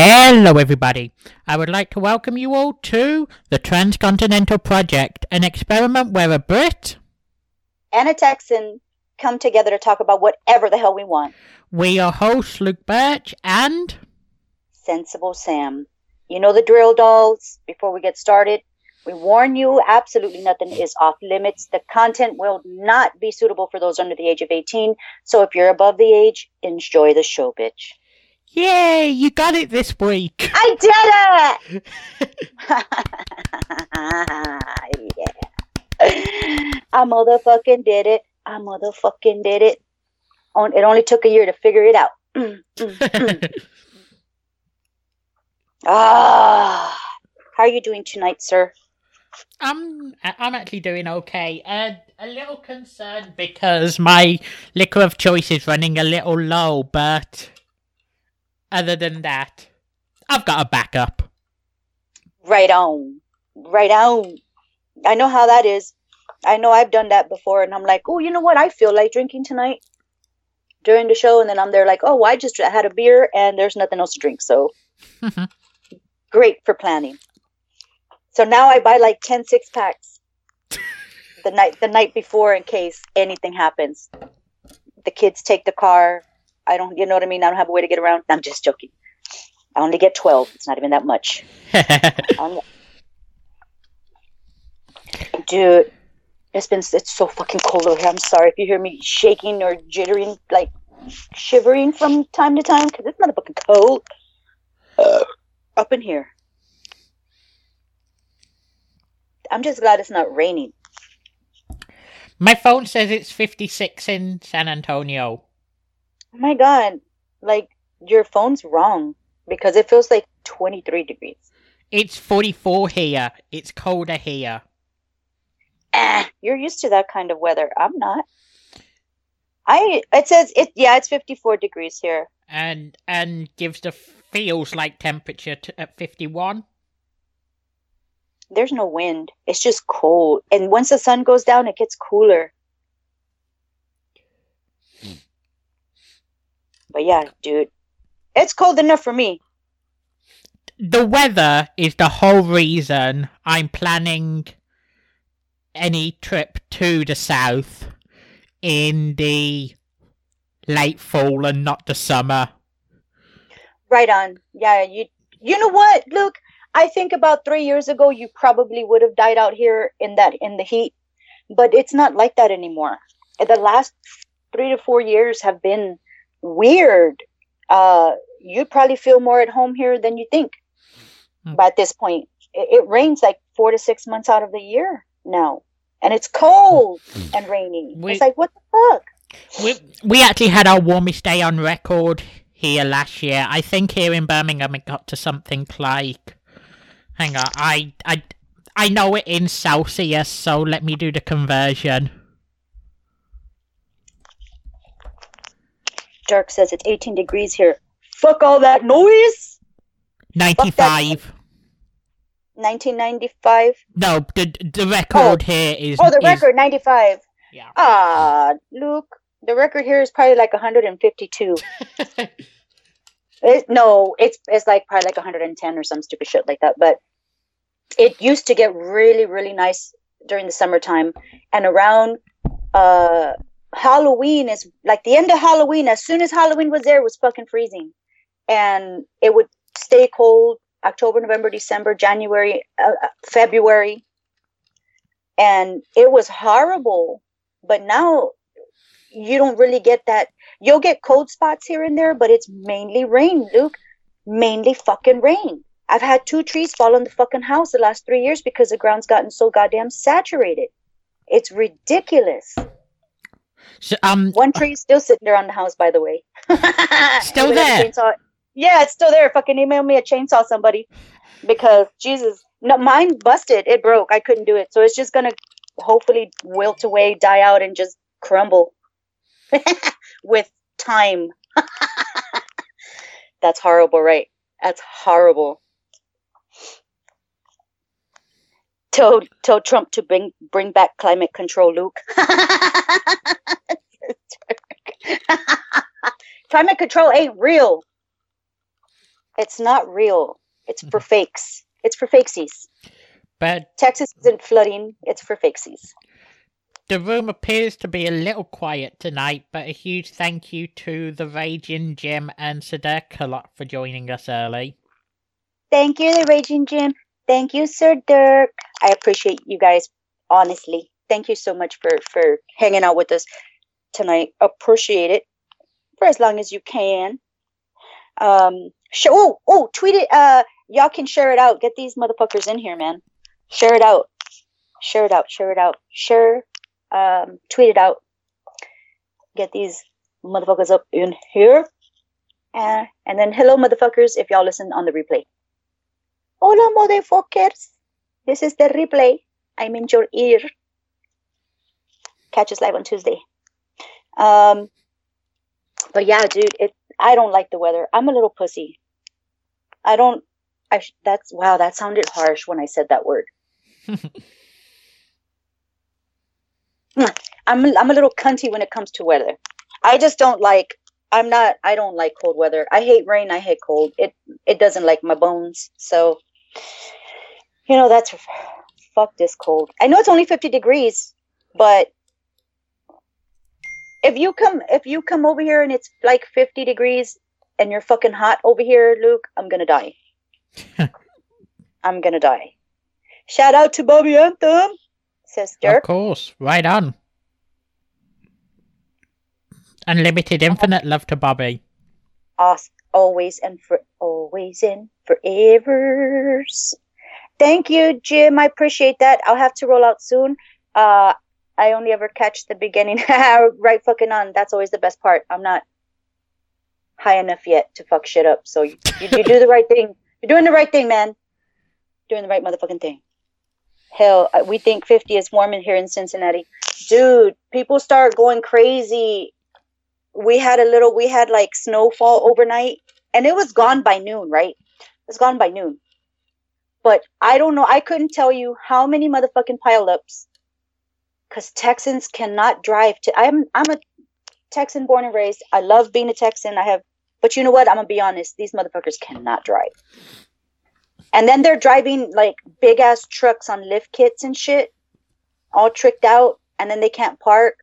Hello, everybody. I would like to welcome you all to the Transcontinental Project, an experiment where a Brit, and a Texan come together to talk about whatever the hell we want. we are hosts Luke Birch and Sensible Sam. You know the drill, dolls. Before we get started, we warn you absolutely nothing is off limits. The content will not be suitable for those under the age of 18. So if you're above the age, enjoy the show, bitch. Yay, you got it this week. I did it! yeah. I motherfucking did it. I motherfucking did it. On- It only took a year to figure it out. Mm, mm, mm. ah, how are you doing tonight, sir? I'm I'm actually doing okay. Uh, a little concerned because my liquor of choice is running a little low, but other than that, I've got a backup. Right on. Right on. I know how that is. I know I've done that before, and I'm like, oh, you know what? I feel like drinking tonight during the show, and then I'm there like, oh, I just had a beer, and there's nothing else to drink. So great for planning. So now I buy like 10 six packs the night the night before in case anything happens. The kids take the car. I don't, you know what I mean? I don't have a way to get around. I'm just joking. I only get 12. It's not even that much. I'm- Dude, it's been it's so fucking cold over here. I'm sorry if you hear me shaking or jittering, like shivering from time to time, because it's motherfucking cold uh, up in here. I'm just glad it's not raining. my phone says it's 56 in San Antonio. Oh my god, like your phone's wrong because it feels like 23 degrees. It's 44 here. It's colder here. Eh, you're used to that kind of weather. I'm not. I it says it yeah, it's 54 degrees here. and and gives the feels like temperature to, at 51 There's no wind. It's just cold. And once the sun goes down, it gets cooler. But yeah, dude. It's cold enough for me. the weather is the whole reason i'm planning any trip to the south in the late fall and not the summer Right on. Yeah, you you know what, Luke? I think about three years ago you probably would have died out here in that in the heat. But it's not like that anymore. The last three to four years have been weird. Uh you'd probably feel more at home here than you think. Hmm. By this point. It, it rains like four to six months out of the year now. And it's cold and rainy. We- it's like what the fuck? we, we actually had our warmest day on record here last year i think here in birmingham it got to something like hang on i i i know it in celsius so let me do the conversion Dark says it's 18 degrees here. Fuck all that noise. 95 1995. No, the the record here is. Oh, the is- record 95. Yeah. Ah, Luke, the record here is probably like 152. It, no, it's it's like probably like 110 or some stupid shit like that. But it used to get really really nice during the summertime, and around uh Halloween is like the end of Halloween. As soon as Halloween was there, it was fucking freezing, and it would stay cold October, November, December, January, uh, uh, February, and it was horrible. But now you don't really get that. You'll get cold spots here and there, but it's mainly rain, Luke. Mainly fucking rain. I've had two trees fall on the fucking house the last three years because the ground's gotten so goddamn saturated. It's ridiculous. So, um, One tree is still sitting around the house, by the way. Still Anybody have a there? Yeah, it's still there. Fucking email me a chainsaw, somebody, because Jesus, no, mine busted. It broke. I couldn't do it, so it's just gonna hopefully wilt away, die out, and just crumble with time. That's horrible, right? That's horrible. Tell tell Trump to bring bring back climate control, Luke. climate control ain't real. It's not real. It's for Mhm. fakes. It's for fakesies. But Texas isn't flooding. It's for fakesies. the room appears to be a little quiet tonight, but a huge thank you to the Raging Jim and Sadek a lot for joining us early. Thank you, the Raging Jim. Thank you, Sir Dirk. I appreciate you guys, honestly. Thank you so much for for hanging out with us tonight. Appreciate it for as long as you can. Um, sh- oh, oh, tweet it. Uh, y'all can share it out. Get these motherfuckers in here, man. Share it out. Share it out. Share it out. Share. Um, tweet it out. Get these motherfuckers up in here. Uh, and then hello, motherfuckers, if y'all listen on the replay. Hola, motherfuckers. This is the replay. I'm in your ear. Catch us live on Tuesday. Um, but yeah, dude, it. I don't like the weather. I'm a little pussy. I don't. I. That's wow. That sounded harsh when I said that word. I'm. a- I'm a little cunty when it comes to weather. I just don't like. I'm not. I don't like cold weather. I hate rain. I hate cold. It. It doesn't like my bones. So, you know, that's fuck this cold. I know it's only 50 degrees, but if you come if you come over here and it's like 50 degrees and you're fucking hot over here, Luke, I'm gonna die. I'm gonna die. Shout out to Bobby Anthem, sister. Of course, right on. Unlimited infinite love to Bobby. Us always and for always and forevers. Thank you, Jim. I appreciate that. I'll have to roll out soon. Uh, I only ever catch the beginning. right fucking on. That's always the best part. I'm not high enough yet to fuck shit up. So you, you, you do the right thing. You're doing the right thing, man. Doing the right motherfucking thing. Hell, uh, we think 50 is warm in here in Cincinnati. Dude, people start going crazy. We had a little, we had like snowfall overnight and it was gone by noon, right? It was gone by noon. But I don't know. I couldn't tell you how many motherfucking pileups because Texans cannot drive to. I'm I'm a Texan born and raised. I love being a Texan. I have, but you know what? I'm gonna be honest. These motherfuckers cannot drive. And then they're driving like big ass trucks on lift kits and shit, all tricked out. And then they can't park,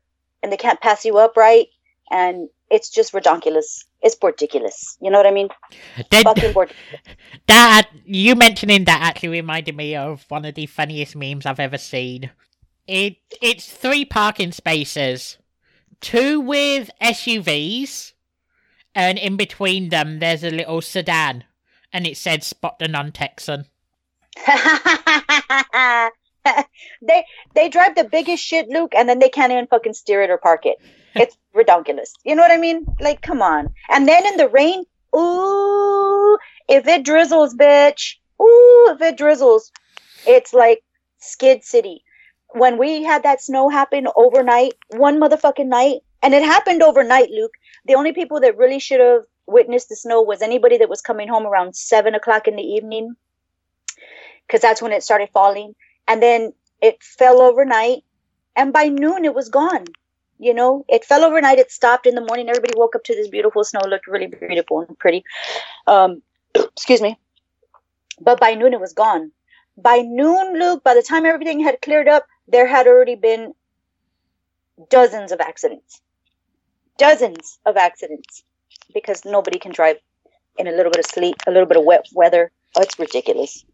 and they can't pass you up right, and it's just ridiculous. It's ridiculous. You know what I mean? Fucking board. that you mentioning that actually reminded me of one of the funniest memes I've ever seen. It it's three parking spaces, two with SUVs, and in between them there's a little sedan, and it said "Spot the non-Texan." they they drive the biggest shit, Luke, and then they can't even fucking steer it or park it. It's ridiculous. You know what I mean? Like, come on. And then in the rain, ooh, if it drizzles, bitch, ooh, if it drizzles, it's like Skid City. When we had that snow happen overnight, one motherfucking night, and it happened overnight, Luke. The only people that really should have witnessed the snow was anybody that was coming home around seven o'clock in the evening, because that's when it started falling. And then it fell overnight, and by noon it was gone. You know, it fell overnight. It stopped in the morning. Everybody woke up to this beautiful snow. Looked really beautiful and pretty. Um, excuse me. But by noon it was gone. By noon, Luke, by the time everything had cleared up, there had already been dozens of accidents. Dozens of accidents because nobody can drive in a little bit of sleet, a little bit of wet weather. Oh, it's ridiculous.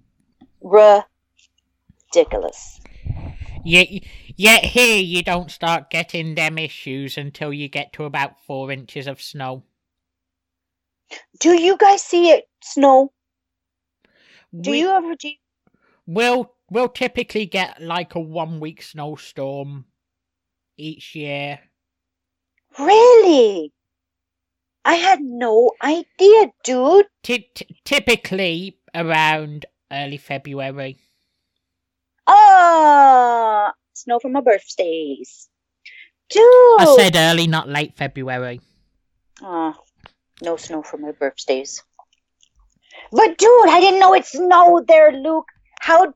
Ridiculous. Yet, yet here you don't start getting them issues until you get to about four inches of snow. Do you guys see it snow? Do We- you ever do? We'll we'll typically get like a one week snowstorm each year. Really? I had no idea, dude. Ty- t- typically around early February. Ah, snow for my birthdays. Dude. I said early, not late February. Ah, no snow for my birthdays. But dude, I didn't know it snowed there, Luke. How?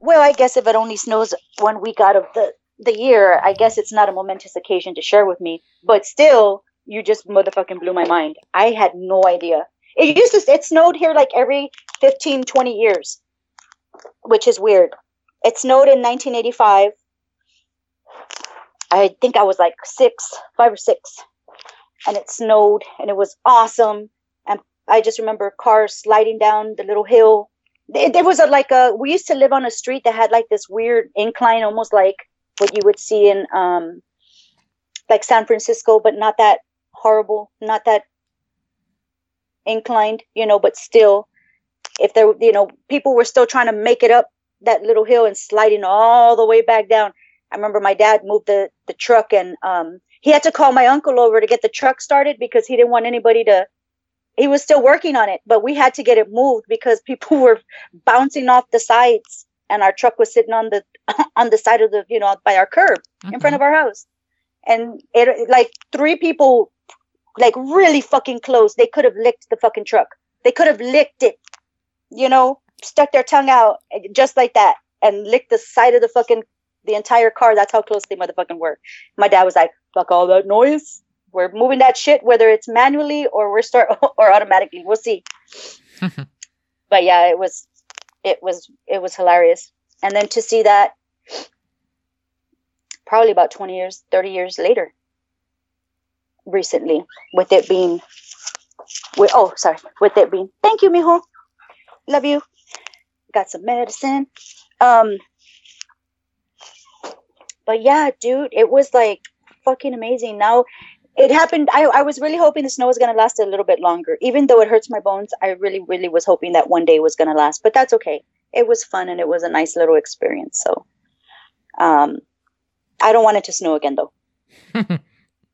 Well, I guess if it only snows one week out of the the year, I guess it's not a momentous occasion to share with me. But still, you just motherfucking blew my mind. I had no idea. It used to it snowed here like every 15, 20 years, which is weird. It snowed in 1985. I think I was like six, five or six, and it snowed and it was awesome. And I just remember cars sliding down the little hill. There was a like a we used to live on a street that had like this weird incline, almost like what you would see in um like San Francisco, but not that horrible, not that inclined, you know, but still, if there, you know, people were still trying to make it up that little hill and sliding all the way back down. I remember my dad moved the, the truck and, um, he had to call my uncle over to get the truck started because he didn't want anybody to, he was still working on it, but we had to get it moved because people were bouncing off the sides and our truck was sitting on the, on the side of the, you know, by our curb in front of our house. And it, like three people like really fucking close. They could have licked the fucking truck. They could have licked it, you know, stuck their tongue out just like that and licked the side of the fucking the entire car. That's how close they motherfucking were. My dad was like, "Fuck all that noise. We're moving that shit, whether it's manually or we're start or automatically. We'll see." but yeah, it was, it was, it was hilarious. And then to see that, probably about twenty years, thirty years later, recently with it being with oh sorry with it being thank you mijo love you got some medicine. Um but yeah dude it was like fucking amazing. Now it happened I, I was really hoping the snow was going to last a little bit longer. Even though it hurts my bones i really really was hoping that one day was going to last. But that's okay. It was fun and it was a nice little experience so um i don't want it to snow again though.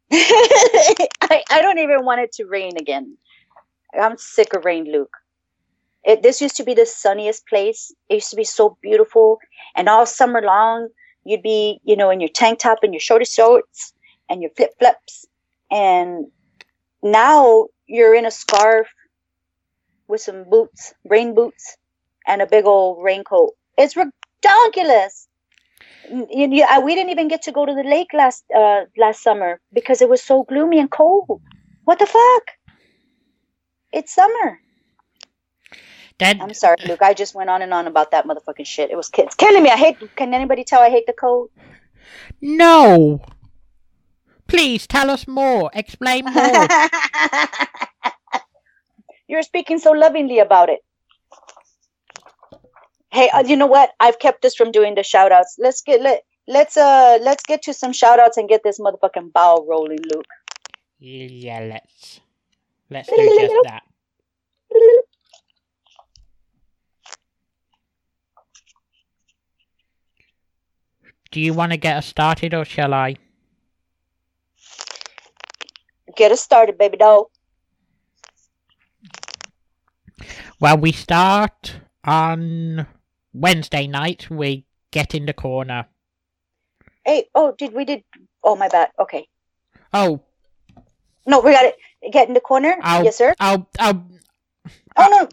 I, I don't even want it to rain again. I'm sick of rain, Luke. It, this used to be the sunniest place. It used to be so beautiful. And all summer long, you'd be, you know, in your tank top and your shorty shorts and your flip flops. And now you're in a scarf with some boots, rain boots, and a big old raincoat. It's ridiculous you, you, uh, we didn't even get to go to the lake last uh, last summer because it was so gloomy and cold. What the fuck? It's summer. That, I'm sorry, Luke. I just went on and on about that motherfucking shit. It was it's killing me. I hate. Can anybody tell I hate the code? No. Please tell us more. Explain more. You're speaking so lovingly about it. Hey, uh, you know what? I've kept us from doing the shout outs. Let's get let let's uh let's get to some shout outs and get this motherfucking ball rolling, Luke. Yeah, let's let's do just that. Do you want to get us started or shall I? Get us started, baby doll. Well, we start on Wednesday night. We get in the corner. Hey, oh, did we did? Oh, my bad. Okay. Oh, No, we got it. Get in the corner. I'll, yes, sir. I'll, I'll, Oh no.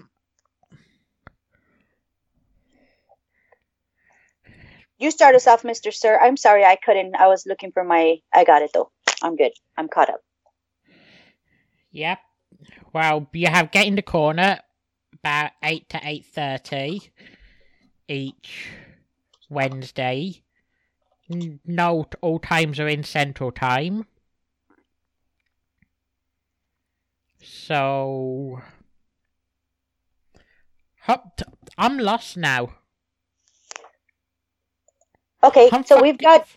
You start us off, Mister Sir. I'm sorry, I couldn't. I was looking for my. I got it though. I'm good. I'm caught up. Yep. Well, you have get in the corner about eight to eight thirty each Wednesday. Note all times are in Central Time. So, I'm lost now. Okay, I'm so we've got.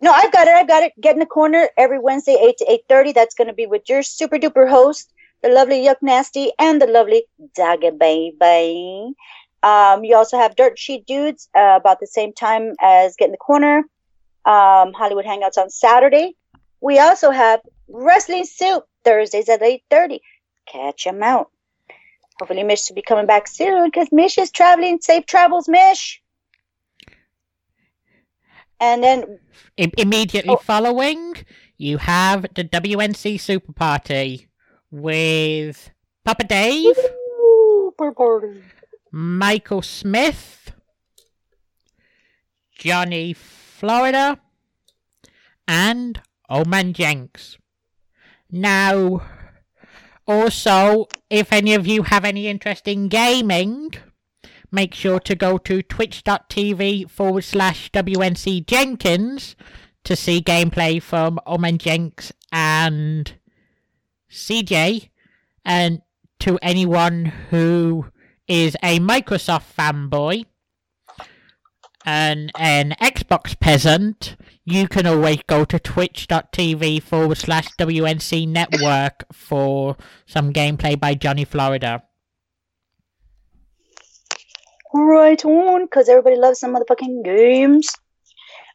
No, I've got it. I've got it. Get in the corner every Wednesday, eight to eight thirty. That's going to be with your super duper host, the lovely Yuck Nasty, and the lovely Dagger Baby. Um, you also have Dirt Sheet Dudes uh, about the same time as Get in the Corner. Um, Hollywood Hangouts on Saturday. We also have Wrestling Soup Thursdays at eight thirty. Catch 'em out. Hopefully, Mish will be coming back soon because Mish is traveling. Safe travels, Mish. And then Im- immediately Oh. following, you have the WNC Super Party with Papa Dave, Super party. Michael Smith, Johnny Florida, and Old Man Jenks. Now, Also, if any of you have any interest in gaming, make sure to go to twitch.tv forward slash WNC Jenkins to see gameplay from Old Man Jenks and CJ. And to anyone who is a Microsoft fanboy and an Xbox peasant, you can always go to twitch.tv forward slash WNC network for some gameplay by Johnny Florida. Right on, because everybody loves some motherfucking games.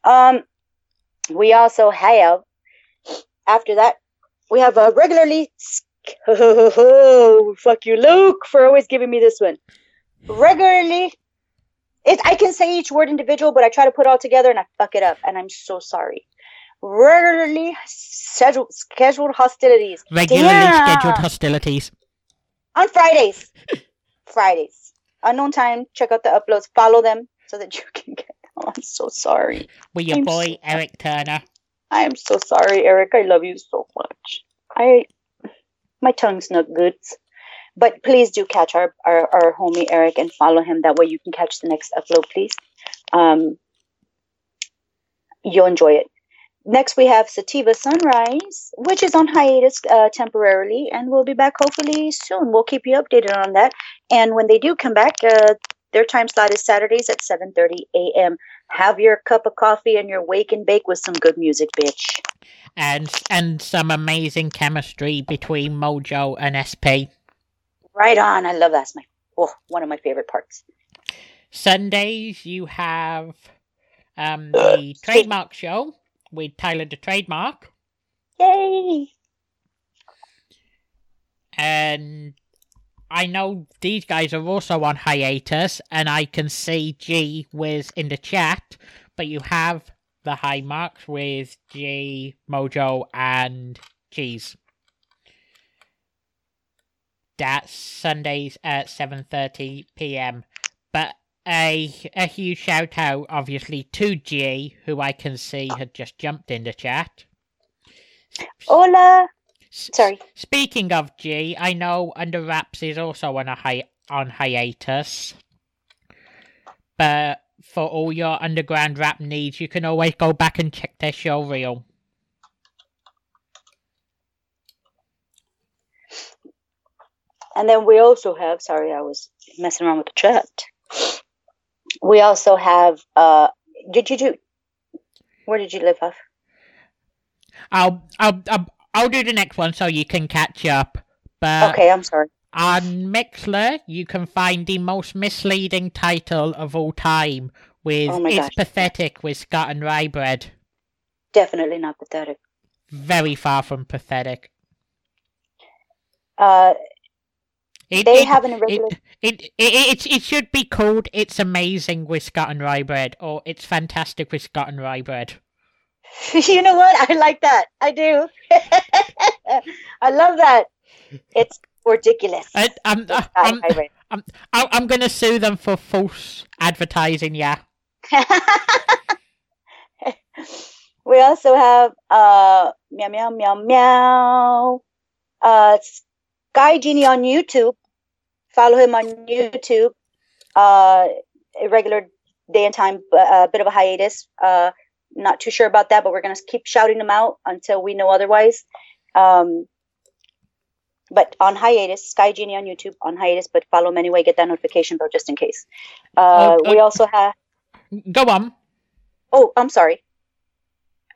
Um, we also have, after that, we have a regularly. Oh, fuck you, Luke, for always giving me this one. Regularly it, I can say each word individual, but I try to put it all together and I fuck it up, and I'm so sorry. Regularly scheduled, scheduled hostilities. Regularly Damn. scheduled hostilities. On Fridays. Fridays. Unknown time. Check out the uploads. Follow them so that you can get them. I'm so sorry. With your I'm boy, so Eric Turner. I am so sorry, Eric. I love you so much. I. My tongue's not good. But please do catch our, our, our homie Eric and follow him. That way you can catch the next upload, please. Um, you'll enjoy it. Next, we have Sativa Sunrise, which is on hiatus uh, temporarily, and we'll be back hopefully soon. We'll keep you updated on that. And when they do come back, uh, their time slot is Saturdays at 7:30 a.m. Have your cup of coffee and your wake and bake with some good music, bitch. And and some amazing chemistry between Mojo and SP. Right on. I love that's my oh, one of my favorite parts. Sundays you have um, the trademark show with tailored the Trademark. Yay! And I know these guys are also on hiatus, and I can see G Wiz in the chat, but you have the high marks with G, Mojo, and Cheese. That's Sundays at 7:30 p.m. But a a huge shout out, obviously, to G, who I can see oh. had just jumped in the chat. Hola. Sorry. Speaking of G, I know Under Wraps is also on a hi- on hiatus. But for all your underground rap needs, you can always go back and check their show reel. And then we also have, sorry, I was messing around with the chat. We also have, uh, did you do, where did you live off? I'll, I'll, I'll, I'll do the next one so you can catch up. But okay, I'm sorry. On Mixlr, you can find the most misleading title of all time with oh It's gosh. Pathetic with Scott and Rybread. Definitely not pathetic. Very far from pathetic. Uh, it, they it, have an irregular. It, it, it, it, should be called It's Amazing with Scott and Rye Bread or It's Fantastic with Scott and Rye Bread. you know what? I like that. I do. I love that. It's ridiculous. I, I'm, I'm, I'm, I'm, I'm going to sue them for false advertising, yeah. we also have uh, meow, meow, meow, meow. Uh, Sky Genie on YouTube follow him on YouTube. Uh, irregular day and time, a uh, bit of a hiatus. Uh, not too sure about that, but we're gonna keep shouting him out until we know otherwise. Um, but on hiatus, Sky Genie on YouTube on hiatus, but follow him anyway. Get that notification bell just in case. Uh, oh, we also have. Go on. Oh, I'm sorry.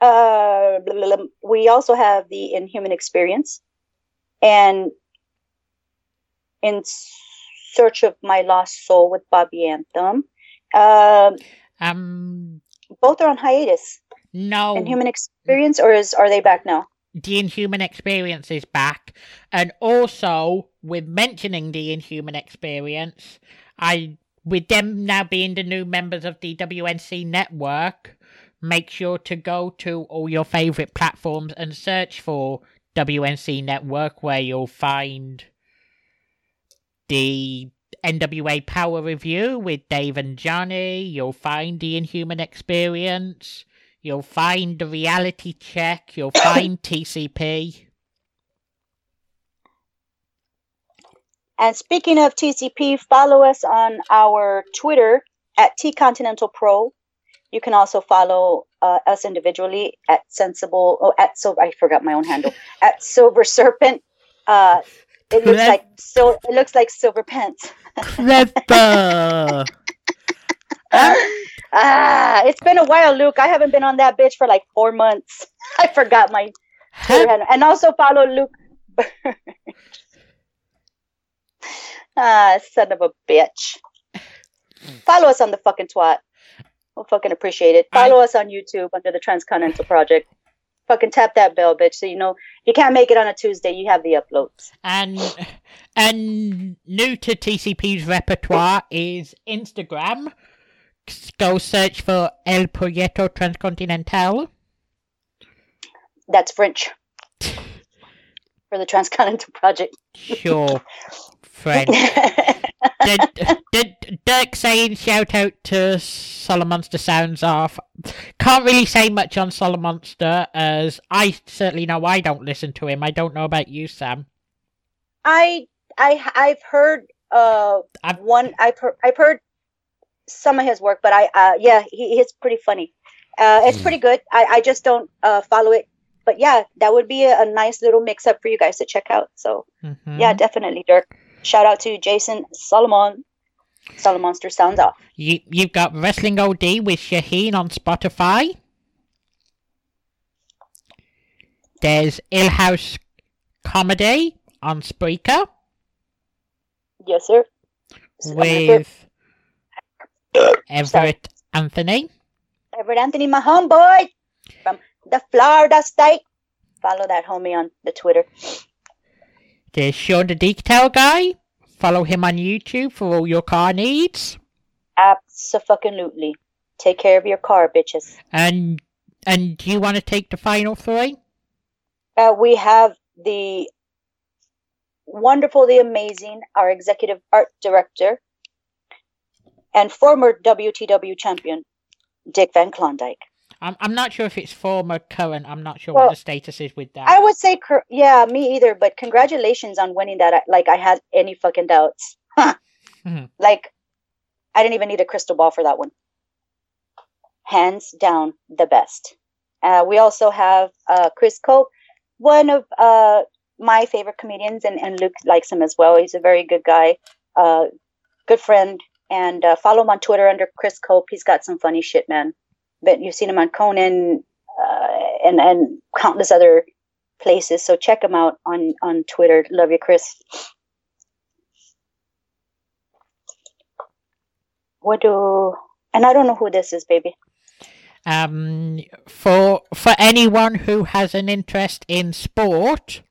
Uh, blah, blah, blah. we also have the Inhuman Experience, and in Search of My Lost Soul with Bobby Anthem. Um, um, both are on hiatus. No. Inhuman Experience, or is are they back now? The Inhuman Experience is back, and also with mentioning the Inhuman Experience, I with them now being the new members of the WNC network, make sure to go to all your favorite platforms and search for WNC network, where you'll find the NWA Power Review with Dave and Johnny. You'll find the Inhuman Experience. You'll find the Reality Check. You'll find TCP. And speaking of TCP, follow us on our Twitter at T Continental Pro. You can also follow uh, us individually at Sensible. Oh, at Silver. I forgot my own handle. At Silver Serpent. Uh, it looks like so. It looks like silver pence. Clever. Ah, it's been a while, Luke. I haven't been on that bitch for like four months. I forgot my Twitter handle. And also follow Luke. Ah, son of a bitch. Follow us on the fucking twat. We'll fucking appreciate it. Follow us on YouTube under the Transcontinental Project. Fucking tap that bell, bitch, so you know you can't make it on a Tuesday. You have the uploads. and and new to TCP's repertoire is Instagram. Go search for El Proyecto Transcontinental. That's French for the Transcontinental Project. Sure, friend. Did, did Dirk saying shout out to Solomonster sounds off. Can't really say much on Solomonster as I certainly know I don't listen to him. I don't know about you, Sam. I I I've heard uh I've- one I've heard I've heard some of his work, but I uh yeah he, he's pretty funny. Uh, it's pretty good. I I just don't uh follow it, but yeah, that would be a, a nice little mix up for you guys to check out. So Mhm. yeah, definitely, Dirk. Shout out to Jason Solomon. Solomonster sounds off. You you've got Wrestling OD with Shaheen on Spotify. There's Ill House Comedy on Spreaker Yes, sir. With Everett Anthony. Everett Anthony, my homeboy from the Florida State. Follow that homie on the Twitter. There's Sean the Detail Guy. Follow him on YouTube for all your car needs. Absolutely. Take care of your car, bitches. And and do you want to take the final three? Uh, we have the wonderful, the amazing, our executive art director and former WTW champion, Dick Van Klondike. I'm I'm not sure if it's former, current. I'm not sure Well, what the status is with that. I would say, cor- yeah, me either, but congratulations on winning that. Like, I had any fucking doubts. Mhm. Like, I didn't even need a crystal ball for that one. Hands down, the best. Uh, we also have uh, Chris Cope, one of uh, my favorite comedians, and, and Luke likes him as well. He's a very good guy, uh, good friend. And uh, follow him on Twitter under Chris Cope. He's got some funny shit, man. But you've seen him on Conan uh, and and countless other places. So check him out on on Twitter. Love you, Chris. What do? And I don't know who this is, baby. Um, for for anyone who has an interest in sport,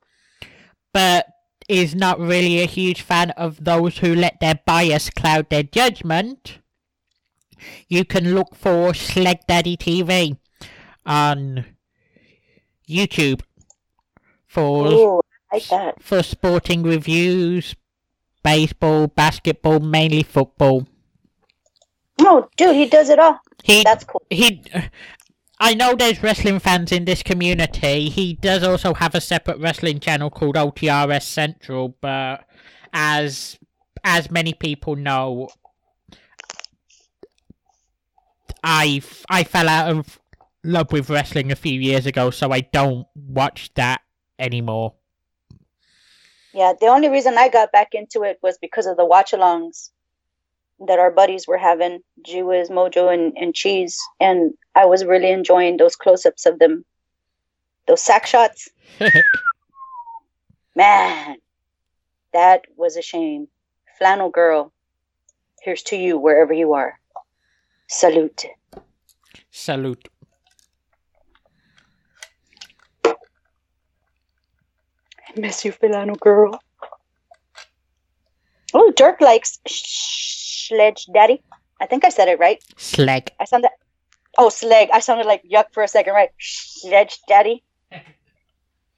but is not really a huge fan of those who let their bias cloud their judgment, you can look for Sleg Daddy TV on YouTube for Ooh, like that. for sporting reviews, baseball, basketball, mainly football. Oh, dude, he does it all. He That's cool. he I know there's wrestling fans in this community. He does also have a separate wrestling channel called OTRS Central, but as as many people know, I I fell out of love with wrestling a few years ago, so I don't watch that anymore. Yeah, the only reason I got back into it was because of the watch-alongs that our buddies were having, G Wiz, Mojo, and, and Cheese, and I was really enjoying those close-ups of them, those sack shots. Man, that was a shame. Flannel girl, here's to you wherever you are. Salute. Salute. I miss you, Flannel girl. Oh, Dirk likes Sledge Daddy. I think I said it right. Slag. I sounded. Oh, Sleg. I sounded like yuck for a second, right? Sledge Daddy.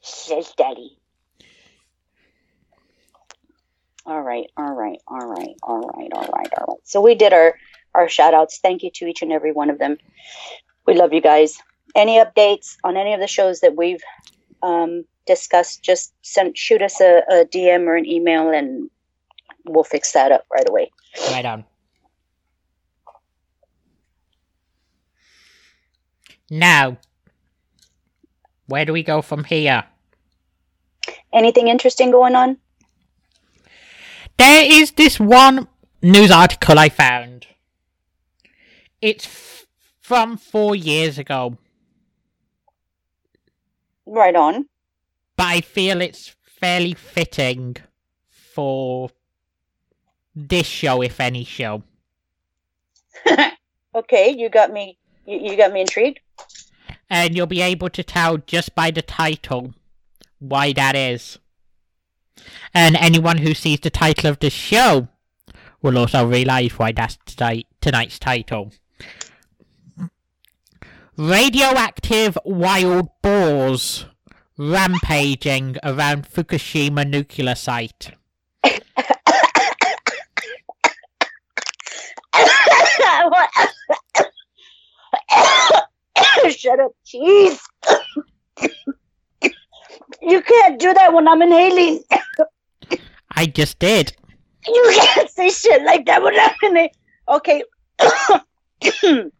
Sledge Daddy. All right, all right, all right, all right, all right, all right. So we did our our shout outs. Thank you to each and every one of them. We love you guys. Any updates on any of the shows that we've um, discussed? Just send shoot us a, a DM or an email, and we'll fix that up right away. Right on. Now, where do we go from here? Anything interesting going on? There is this one news article I found. It's f- from four years ago, Right on. but I feel it's fairly fitting for this show, if any show. Okay, you got me. You, you got me intrigued. And you'll be able to tell just by the title why that is. And anyone who sees the title of the show will also realise why that's today, tonight's title. Radioactive wild boars rampaging around Fukushima nuclear site. Shut up, jeez. you can't do that when I'm inhaling. I just did. You can't say shit like that when I'm inhaling. Okay.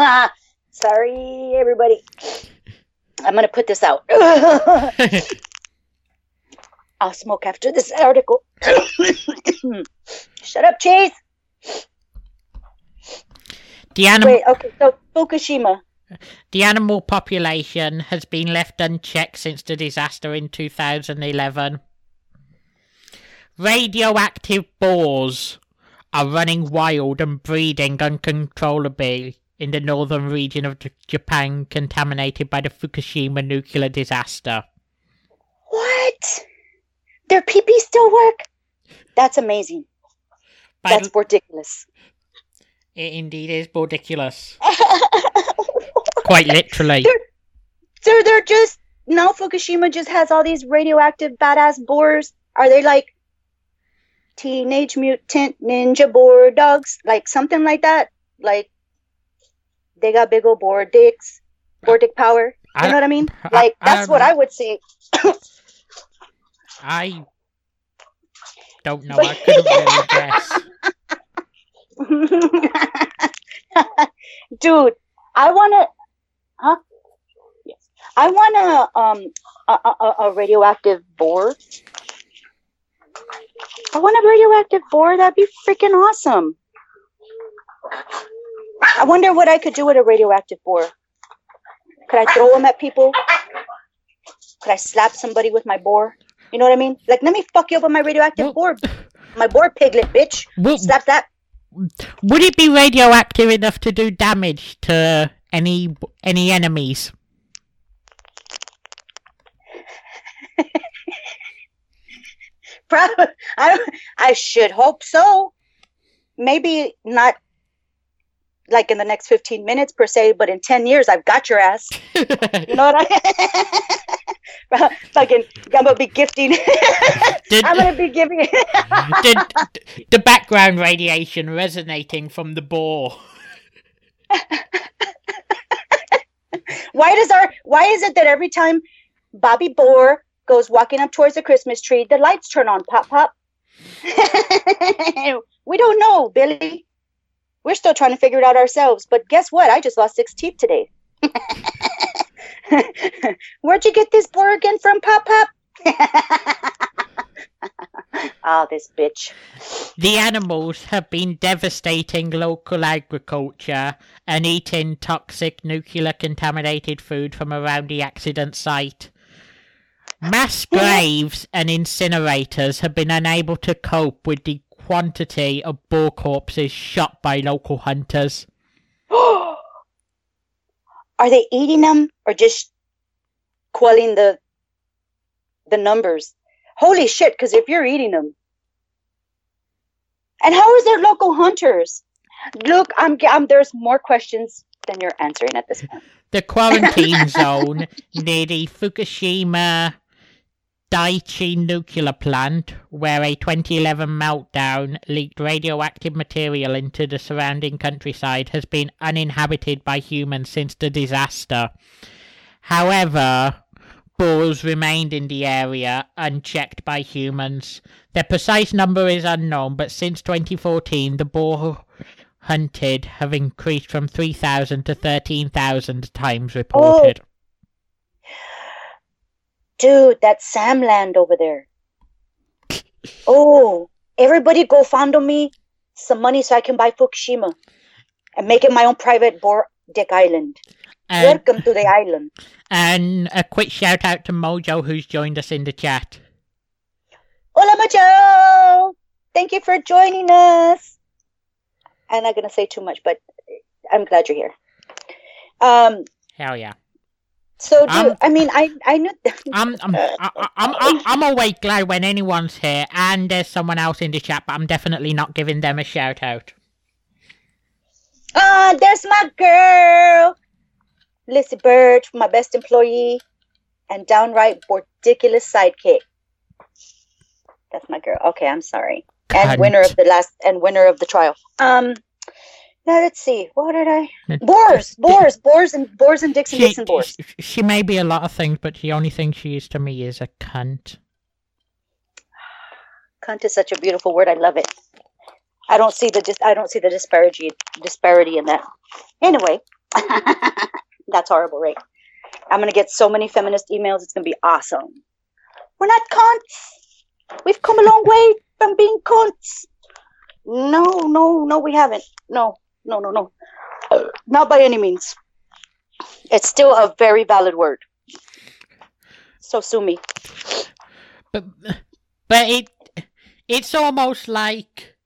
Ah. Sorry, everybody. I'm gonna put this out. I'll smoke after this article. Shut up, Chase. the animal Wait, okay, so Fukushima. The animal population has been left unchecked since the disaster in 2011. Radioactive boars are running wild and breeding uncontrollably in the northern region of Japan contaminated by the Fukushima nuclear disaster. What? Their pee still work? That's amazing. By That's l- ridiculous. it indeed is ridiculous. Quite literally. so they're just now Fukushima just has all these radioactive badass boars. Are they like teenage mutant ninja boar dogs? Like something like that? Like they got big old boar dicks, boar dick power. You I- know what I mean? Like I that's don't what. I would say. I don't know. I couldn't really guess. Dude, I want to, huh? Yes, I want to um a, a, a radioactive boar. I want a radioactive boar. That'd be freaking awesome. I wonder what I could do with a radioactive boar. Could I throw them at people? Could I slap somebody with my boar? You know what I mean? Like, let me fuck you up with my radioactive Well- boar. My boar piglet, bitch. Slap that. would it be radioactive enough to do damage to any any enemies? Probably, I, I should hope so. Maybe not like in the next 15 minutes per se, but in 10 years, I've got your ass. You know what I Fucking, I'm gonna be gifting. Did- I'm gonna be giving. the, the background radiation resonating from the boar. why does our, why is it that every time Bobby Boar goes walking up towards the Christmas tree, the lights turn on, pop, pop? we don't know, Billy. We're still trying to figure it out ourselves. But guess what? I just lost six teeth today. Where'd you get this boar again from, Pop Pop? oh, this bitch. The animals have been devastating local agriculture and eating toxic nuclear contaminated food from around the accident site. Mass graves and incinerators have been unable to cope with the quantity of boar corpses shot by local hunters. Are they eating them or just quelling the the numbers? Holy shit! Because if you're eating them, and how is there local hunters? Look, I'm, I'm there's more questions than you're answering at this point. The quarantine zone near the Fukushima Daiichi nuclear plant, where a 2011 meltdown leaked radioactive material into the surrounding countryside, has been uninhabited by humans since the disaster. However, boars remained in the area unchecked by humans. Their precise number is unknown, but since 2014, the boar hunted have increased from 3,000 to 13,000 times reported. Oh, Dude, that's Samland over there. Oh, everybody go fondle me some money so I can buy Fukushima and make it my own private Bor Dick Island. And, Welcome to the island. and a quick shout out to Mojo who's joined us in the chat. Hola, Mojo! Thank you for joining us. I'm not going to say too much, but I'm glad you're here. Um, Hell yeah. So, dude, Um, I mean, I, I knew. I'm I'm, I- I- I'm I'm I'm always glad when anyone's here and there's someone else in the chat, but I'm definitely not giving them a shout out. Ah, there's my girl, Lizzie Bird, my best employee, and downright ridiculous sidekick. That's my girl. Okay, I'm sorry. And Cunt. winner of the last and winner of the trial. Um, now let's see. What did I? Boars, boars, boars, and boars and Dixon She, Dixon boars. she she may be a lot of things, but the only thing she is to me is a cunt. Cunt is such a beautiful word. I love it. I don't see the dis- I don't see the disparity disparity in that. Anyway, that's horrible, right? I'm gonna get so many feminist emails. It's gonna be awesome. We're not cunts. We've come a long way from being cunts. No, no, no, we haven't. No, no, no, no. Uh, not by any means. It's still a very valid word. So sue me. But but it it's almost like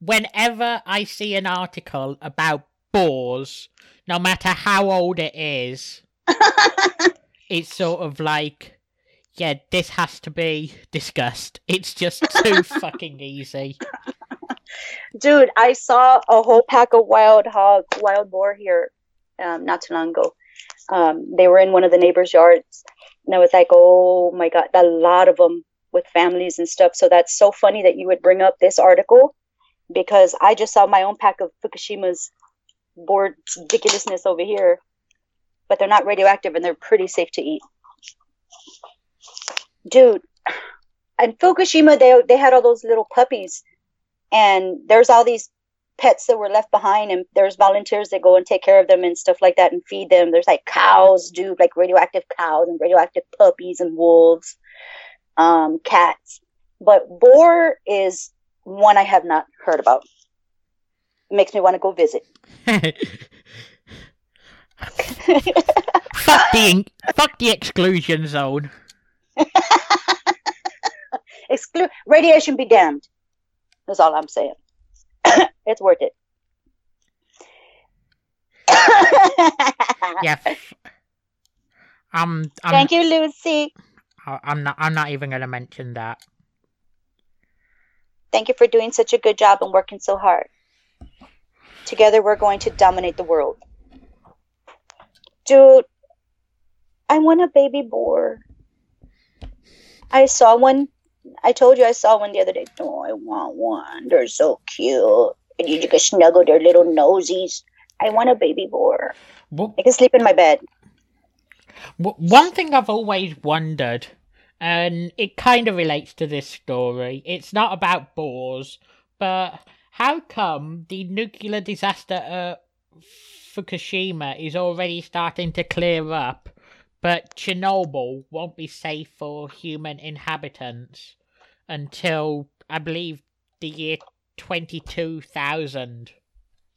whenever I see an article about boars, no matter how old it is, it's sort of like yeah, this has to be discussed. It's just too fucking easy. Dude, I saw a whole pack of wild hog, wild boar here um, not too long ago. Um, they were in one of the neighbors' yards, and I was like, "Oh my god, a lot of them with families and stuff." So that's so funny that you would bring up this article because I just saw my own pack of Fukushima's boar ridiculousness over here, but they're not radioactive and they're pretty safe to eat. Dude, and Fukushima, they they had all those little puppies and there's all these pets that were left behind and there's volunteers that go and take care of them and stuff like that and feed them. There's like cows dude like radioactive cows and radioactive puppies and wolves um cats. But boar is one i have not heard about. It makes me want to go visit. Fuck the fuck the exclusion zone. exclude radiation be damned that's all i'm saying it's worth it Yeah. f- I'm I'm thank you lucy I'm not I'm not even gonna mention that. Thank you for doing such a good job and working so hard. Together, we're going to dominate the world. Dude, I want a baby boar. I saw one. I told you I saw one the other day. Oh, I want one. They're so cute. And you can snuggle their little nosies. I want a baby boar. Well, I can sleep in my bed. W- One thing I've always wondered, and it kind of relates to this story, it's not about boars, but how come the nuclear disaster at Fukushima is already starting to clear up, but Chernobyl won't be safe for human inhabitants until, I believe, the year 22,000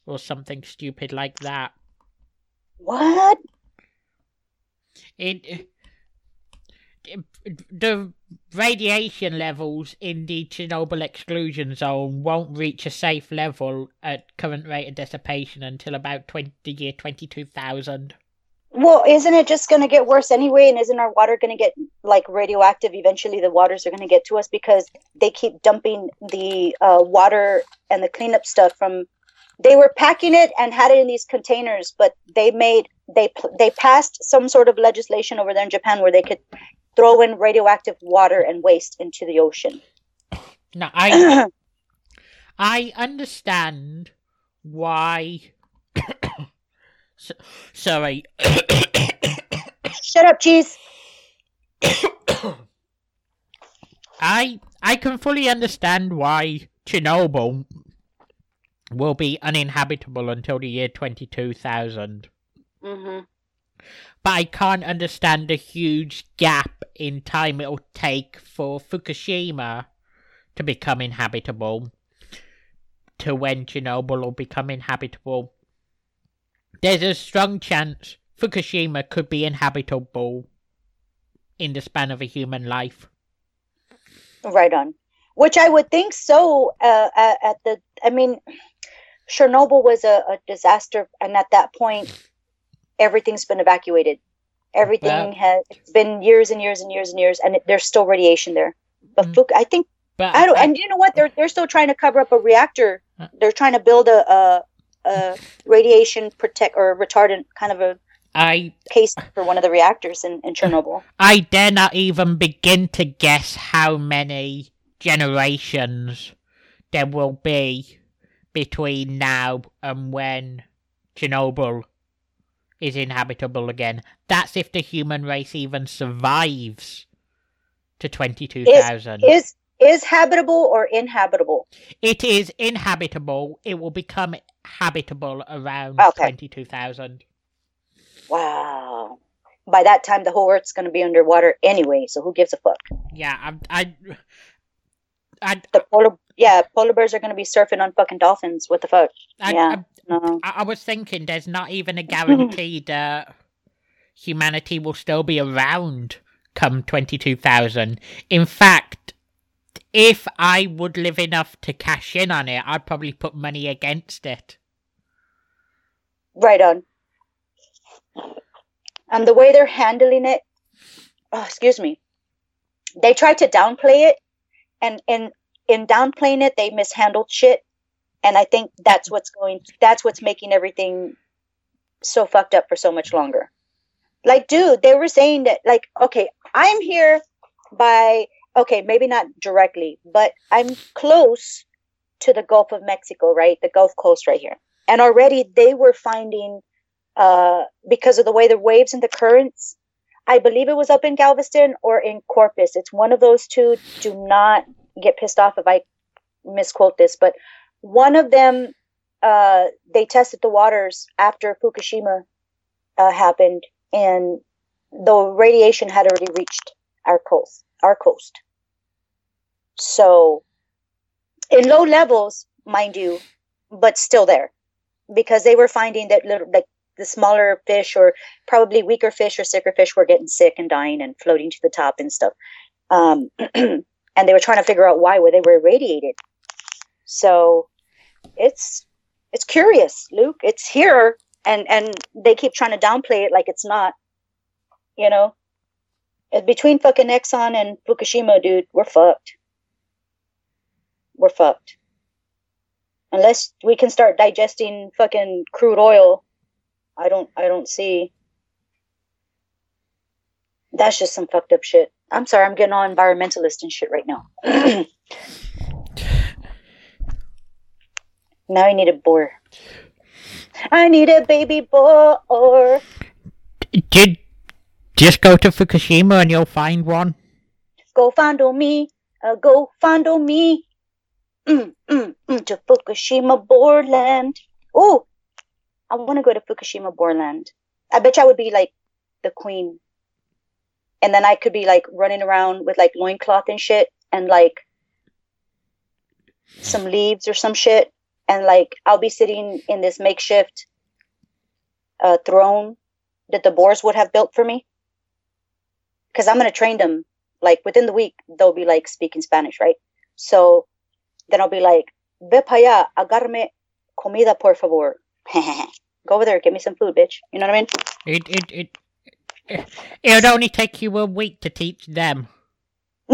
or something stupid like that? What? it the radiation levels in the Chernobyl exclusion zone won't reach a safe level at current rate of dissipation until about 20, the year 22,000. Well, isn't it just going to get worse anyway? And isn't our water going to get like radioactive? Eventually, the waters are going to get to us because they keep dumping the uh, water and the cleanup stuff from. They were packing it and had it in these containers, but they made they they passed some sort of legislation over there in Japan where they could throw in radioactive water and waste into the ocean. Now, I I understand why. Sorry. Shut up, cheese. I I can fully understand why Chernobyl will be uninhabitable until the year 22,000. hmm But I can't understand the huge gap in time it'll take for Fukushima to become inhabitable to when Chernobyl will become inhabitable. There's a strong chance Fukushima could be inhabitable in the span of a human life. Right on. Which I would think so. Uh, at, at the, I mean, Chernobyl was a, a disaster, and at that point, everything's been evacuated. Everything Well- has been years and years and years and years, and it, there's still radiation there. But Mm. Fuk- I think But I don't. And you know what? They're they're still trying to cover up a reactor. Uh. They're trying to build a a, a radiation protect or retardant kind of a I case for one of the reactors in, in Chernobyl. I dare not even begin to guess how many generations there will be between now and when Chernobyl is inhabitable again. That's if the human race even survives to 22,000. Is is habitable or inhabitable? It is inhabitable. It will become habitable around Okay. 22,000. Wow. By that time, the whole Earth's going to be underwater anyway. So who gives a fuck? Yeah, I, I, I, The polar yeah polar bears are going to be surfing on fucking dolphins. What the fuck? I, Yeah. I, No. I, I was thinking there's not even a guarantee that uh, humanity will still be around come 22,000. In fact, if I would live enough to cash in on it, I'd probably put money against it. Right on. And the way they're handling it, oh, excuse me, they try to downplay it, and in in downplaying it, they mishandled shit, and I think that's what's going, that's what's making everything so fucked up for so much longer. Like, dude, they were saying that, like, okay, I'm here by, okay, maybe not directly, but I'm close to the Gulf of Mexico, right? The Gulf Coast right here. And already they were finding uh, because of the way the waves and the currents i believe it was up in galveston or in corpus. It's one of those two. Do not get pissed off if i misquote this but one of them uh, they tested the waters after fukushima uh, happened and the radiation had already reached our coast our coast. So in low levels mind you but still there. Because they were finding that little like the smaller fish or probably weaker fish or sicker fish were getting sick and dying and floating to the top and stuff. Um, and they were trying to figure out why where they were irradiated. So it's it's curious luke. It's here and and they keep trying to downplay it like it's not you know between fucking exxon and fukushima dude we're fucked. We're fucked. Unless we can start digesting fucking crude oil i don't i don't see. That's just some fucked up shit. I'm sorry i'm getting all environmentalist and shit right now. Now i need a boar i need a baby boar Did just go to Fukushima and you'll find one. go find me uh, go find me mm, mm, mm, to fukushima Borland. oh i want to go to fukushima Borland. i bet you i would be like the queen and then i could be like running around with like loincloth and shit and like some leaves or some shit and like i'll be sitting in this makeshift uh, throne that the boars would have built for me because i'm going to train them like within the week they'll be like speaking spanish right so then i'll be like ve pa allá agarme comida por favor go over there get me some food bitch you know what i mean It it it. it It'd only take you a week to teach them.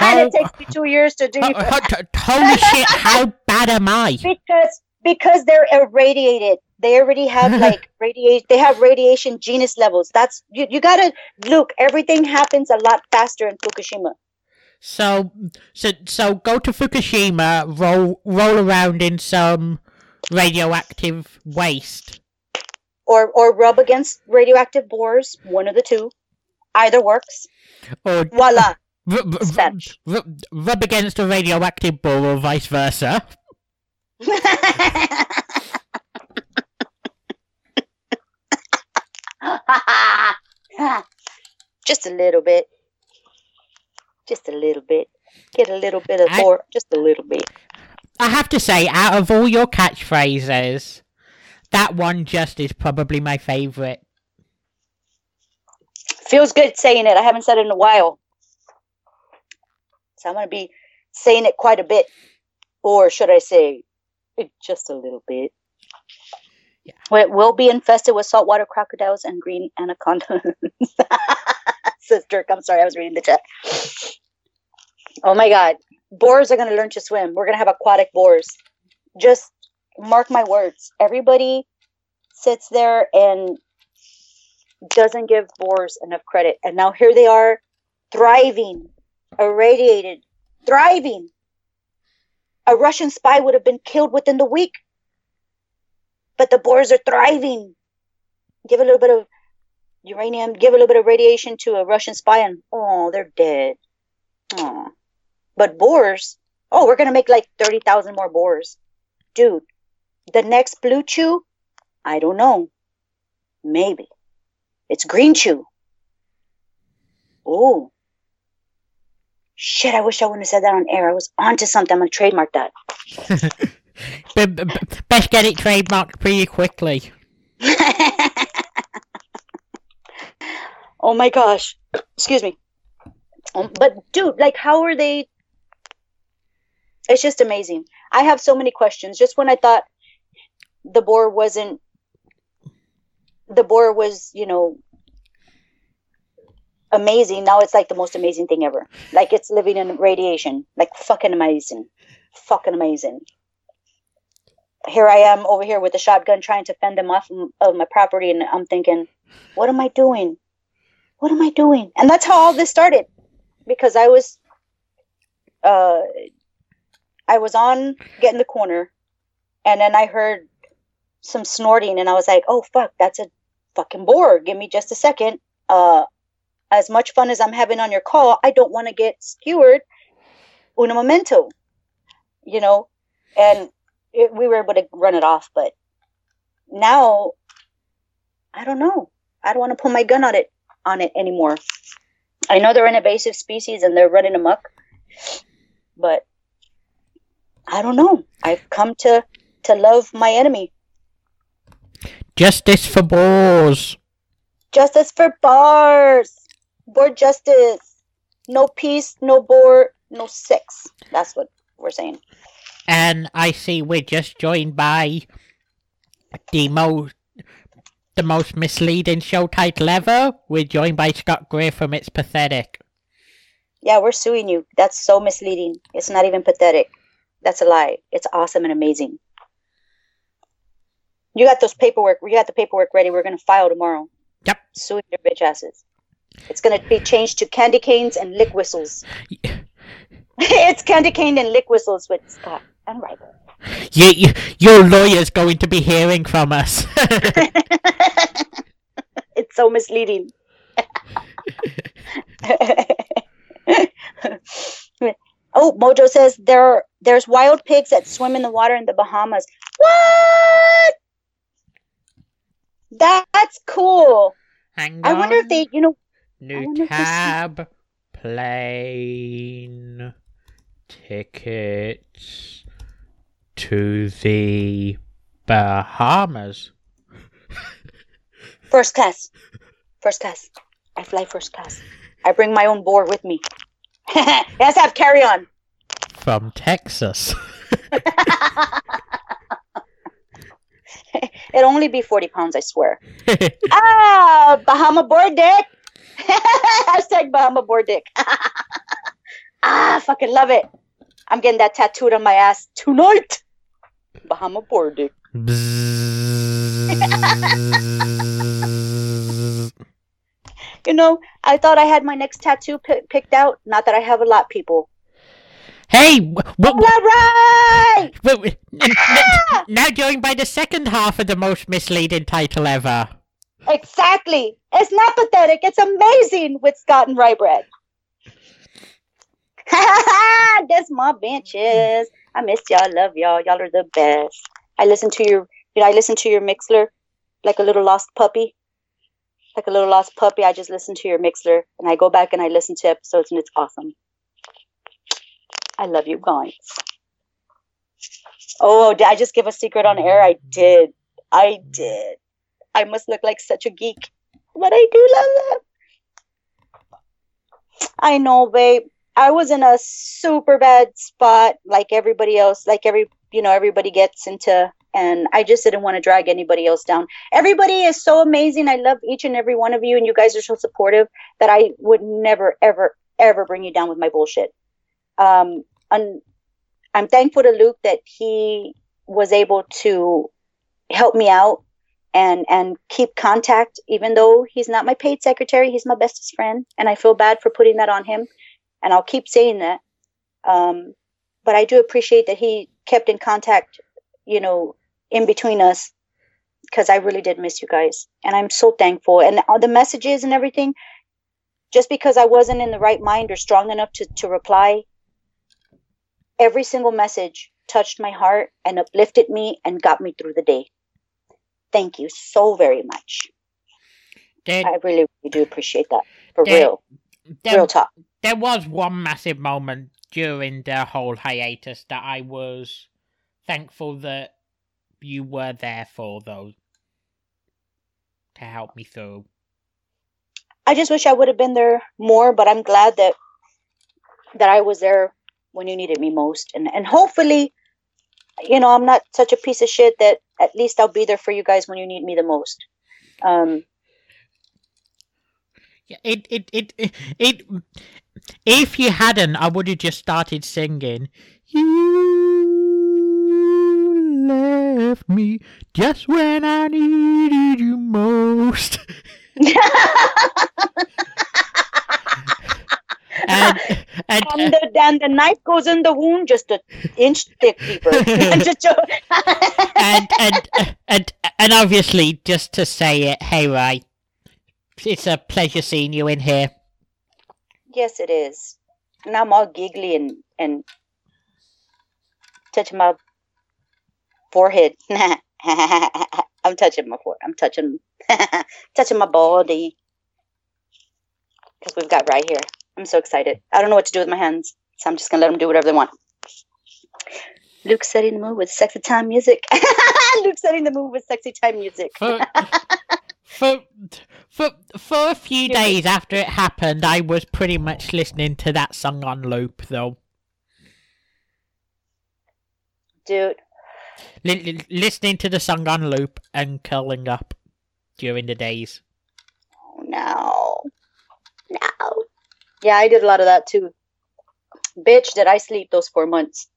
and it takes me two years to do t- Holy shit! How bad am I? because because they're irradiated they already have like radiation they have radiation genus levels that's you, you gotta look everything happens a lot faster in fukushima So, so, so go to Fukushima, roll, roll around in some radioactive waste. or or rub against radioactive boars one of the two Either works. Or Voila. rub, rub, Spanish. rub, against a radioactive ball or vice versa. just a little bit. Just a little bit. Get a little bit of I- more. Just a little bit. I have to say, out of all your catchphrases, that one just is probably my favourite. Feels good saying it. I haven't said it in a while. So I'm going to be saying it quite a bit. Or should I say, just a little bit. Yeah. It will be infested with saltwater crocodiles and green anacondas. Dirk. I'm sorry, I was reading the chat. Oh my God. Boars are going to learn to swim. We're going to have aquatic boars. Just mark my words. Everybody sits there and doesn't give boars enough credit. And now here they are, thriving, irradiated, thriving. A Russian spy would have been killed within the week. But the boars are thriving. Give a little bit of uranium, give a little bit of radiation to a Russian spy, and oh, they're dead. Oh. But boars, oh, we're going to make like 30,000 more boars. Dude, the next blue chew, I don't know. Maybe. It's green chew. Oh. Shit, I wish I wouldn't have said that on air. I was onto something. I'm going to trademark that. B- b- best get it trademarked pretty quickly. oh my gosh. Excuse me. Um, but dude, like how are they It's just amazing. I have so many questions. Just when I thought the boar wasn't the boar was, you know, amazing, now it's like the most amazing thing ever. Like it's living in radiation. Like fucking amazing. Fucking amazing. Here I am over here with a shotgun trying to fend them off of my property and I'm thinking, what am I doing? What am I doing? And that's how all this started. Because I was uh I was on getting the corner and then I heard some snorting and I was like, "Oh fuck, that's a fucking boar. Give me just a second. Uh as much fun as I'm having on your call, I don't want to get skewered una momento. You know, and it, we were able to run it off, but now I don't know. I don't want to pull my gun on it on it anymore. I know they're an invasive species and they're running amok, but I don't know. I've come to to love my enemy. Justice for boars. Justice for bars. Board justice. No peace, no board, no sex. That's what we're saying. And I see we're just joined by the most the most misleading show title ever. We're joined by Scott Gray from It's Pathetic. Yeah, we're suing you. That's so misleading. It's not even pathetic. That's a lie. It's awesome and amazing. You got those paperwork. We got the paperwork ready. We're gonna file tomorrow. Yep. Suing your bitch asses. It's gonna be changed to candy canes and lick whistles. it's candy cane and lick whistles with Scott and. You, you, your lawyer's going to be hearing from us. it's so misleading. oh, Mojo says there there's wild pigs that swim in the water in the Bahamas. What? That's cool. Hang on. I wonder if they, you know, New wonder if they see- tab. Plane tickets to the Bahamas. first class. First class. I fly first class. I bring my own board with me. Let's have carry on. From Texas. It'll only be 40 pounds, I swear. Ah, Bahama board dick. Hashtag Bahama board dick. ah, fucking love it. I'm getting that tattooed on my ass tonight. Bahama dick. You know, I thought I had my next tattoo pi picked out. Not that I have a lot, people. hey, what? All right. Ah! now going by the second half of the most misleading title ever. Exactly. It's not pathetic. It's amazing with Scott and rye bread. That's my benches. I miss y'all. Love y'all. Y'all are the best. I listen to your, you know, I listen to your Mixlr like a little lost puppy. Like a little lost puppy. I just listen to your Mixlr and I go back and I listen to episodes and it's awesome. I love you guys. Oh, did I just give a secret on air? I did. I did. I must look like such a geek, but I do love them. I know, babe. I was in a super bad spot, like everybody else, like every you know everybody gets into, and I just didn't want to drag anybody else down. Everybody is so amazing. I love each and every one of you, and you guys are so supportive that I would never, ever, ever bring you down with my bullshit. Um, and I'm thankful to Luke that he was able to help me out and and keep contact even though he's not my paid secretary he's my bestest friend and i feel bad for putting that on him and i'll keep saying that um, but i do appreciate that he kept in contact you know in between us because i really did miss you guys and i'm so thankful and all the messages and everything just because i wasn't in the right mind or strong enough to, to reply every single message touched my heart and uplifted me and got me through the day thank you so very much. There, I really, really do appreciate that. For real. real talk. There was one massive moment during the whole hiatus that I was thankful that you were there for, though, to help me through. I just wish I would have been there more, but I'm glad that that I was there when you needed me most, and and hopefully, you know, I'm not such a piece of shit that at least I'll be there for you guys when you need me the most. Um, Yeah, it, it, it, it, it, if you hadn't, I would have just started singing. You left me just when I needed you most. and, and, and, the, and the knife goes in the wound just an inch thick deeper. And, and, and, and obviously, just to say it, hey, Ray, it's a pleasure seeing you in here. yes, it is. And I'm all giggly and and touching my forehead. I'm touching my forehead. I'm touching touching my body because we've got right here. I'm so excited. I don't know what to do with my hands, so I'm just gonna let them do whatever they want. Luke setting the mood with sexy time music. Luke setting the mood with sexy time music. For, for, for, for a few days after it happened, I was pretty much listening to that song on loop, though. Dude, li- listening to the song on loop and curling up during the days. oh no. No. Yeah, I did a lot of that too. Bitch, did I sleep those four months.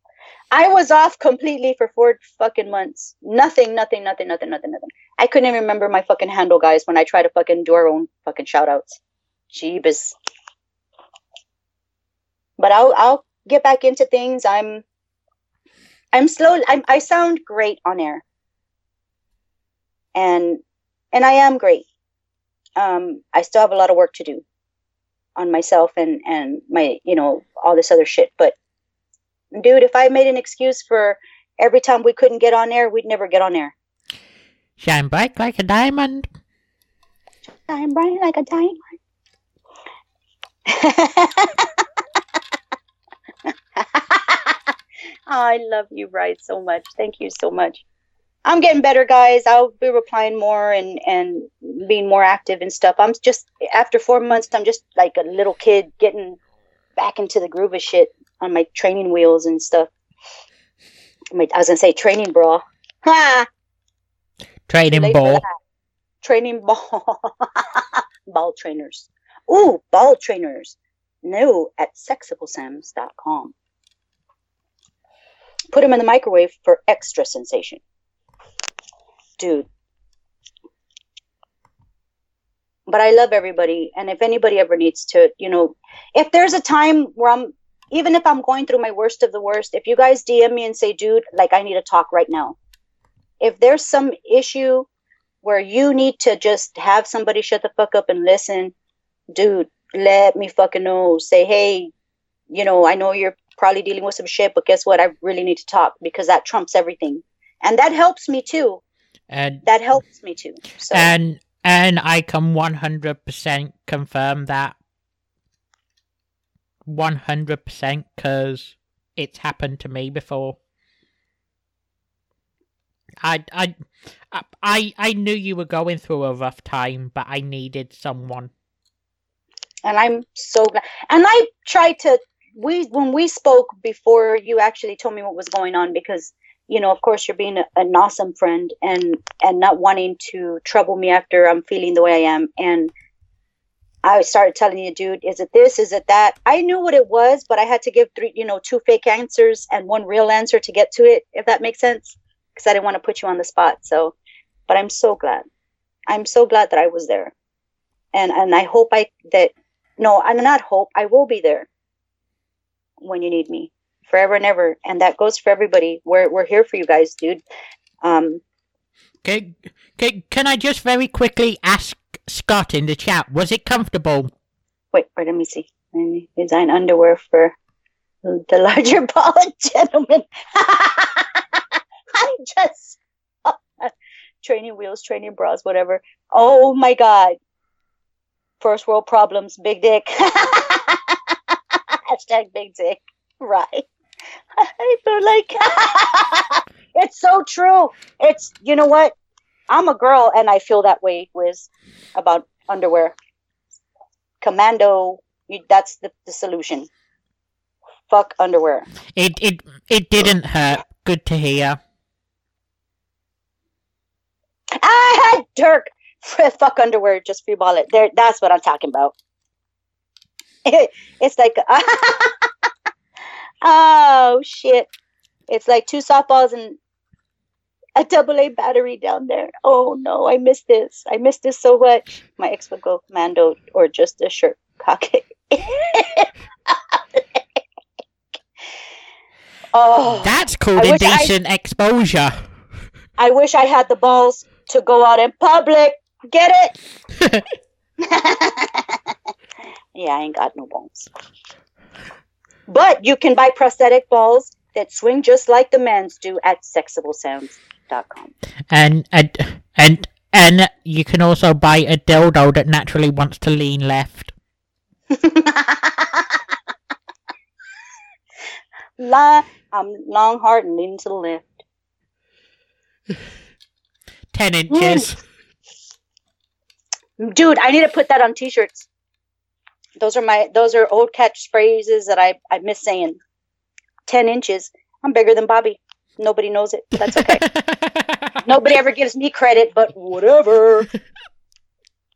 I was off completely for four fucking months. Nothing, nothing, nothing, nothing, nothing, nothing. I couldn't even remember my fucking handle, guys, when I try to fucking do our own fucking shout outs. Jeebus. But I'll I'll get back into things. I'm I'm slow I'm I sound great on air. And and I am great. Um I still have a lot of work to do on myself and and my you know all this other shit but dude if i made an excuse for every time we couldn't get on air we'd never get on air Shine bright like a diamond. i'm bright like a diamond. Oh, I love you bright so much. Thank you so much. I'm getting better guys. I'll be replying more and and being more active and stuff. I'm just after four months i'm just like a little kid getting back into the groove of shit on my training wheels and stuff. I was gonna say training bra. Ha Training ball. training ball. Ball trainers. Ooh ball trainers. No at sexablesams.com put them in the microwave for extra sensation. Dude. But i love everybody and if anybody ever needs to you know if there's a time where i'm even if i'm going through my worst of the worst if you guys dm me and say dude like i need to talk right now if there's some issue where you need to just have somebody shut the fuck up and listen, dude, let me fucking know. Say, hey, you know, I know you're probably dealing with some shit, but guess what? I really need to talk because that trumps everything. And that helps me too. And That helps me too. So and and I can one hundred percent confirm that. One hundred percent, because it's happened to me before. I, I, I, I knew you were going through a rough time, but I needed someone. and I'm so glad. And I tried to we when we spoke before you actually told me what was going on because you know of course you're being a, an awesome friend and and not wanting to trouble me after I'm feeling the way I am and I started telling you dude is it this is it that I knew what it was but I had to give three you know two fake answers and one real answer to get to it if that makes sense because I didn't want to put you on the spot so but I'm so glad I'm so glad that I was there and and I hope I that no, I'm not hope. I will be there when you need me forever and ever. And that goes for everybody. We're, we're here for you guys, dude. Um, Can, can, can I just very quickly ask Scott in the chat, was it comfortable? wait, wait, let me see. Me design underwear for the larger ball gentlemen. I'm just training wheels, training bras, whatever. Oh my God. First world problems, big dick. Hashtag big dick. Right. I feel like it's so true. It's, you know what? I'm a girl and I feel that way, Wiz, about underwear. Commando, you, that's the, the solution. Fuck underwear. It, it, it didn't hurt. Good to hear. I had Dirk. Fuck underwear, just free ball it. There, that's what I'm talking about. it's like, oh shit! It's like two softballs and a double A battery down there. Oh no, I missed this. I missed this so much. My ex would go commando or just a shirt pocket. oh, That's called I- indecent exposure. I wish I had the balls to go out in public. Get it? yeah, I ain't got no balls. But you can buy prosthetic balls that swing just like the men's do at sexablesounds.com. And, and, and, and you can also buy a dildo that naturally wants to lean left. La, I'm long, hard, and leaning to the left. 10 mm. inches. Dude, I need to put that on t-shirts. Those are my those are old catchphrases that I I miss saying. Ten inches. I'm bigger than Bobby. Nobody knows it. That's okay. Nobody ever gives me credit, but whatever.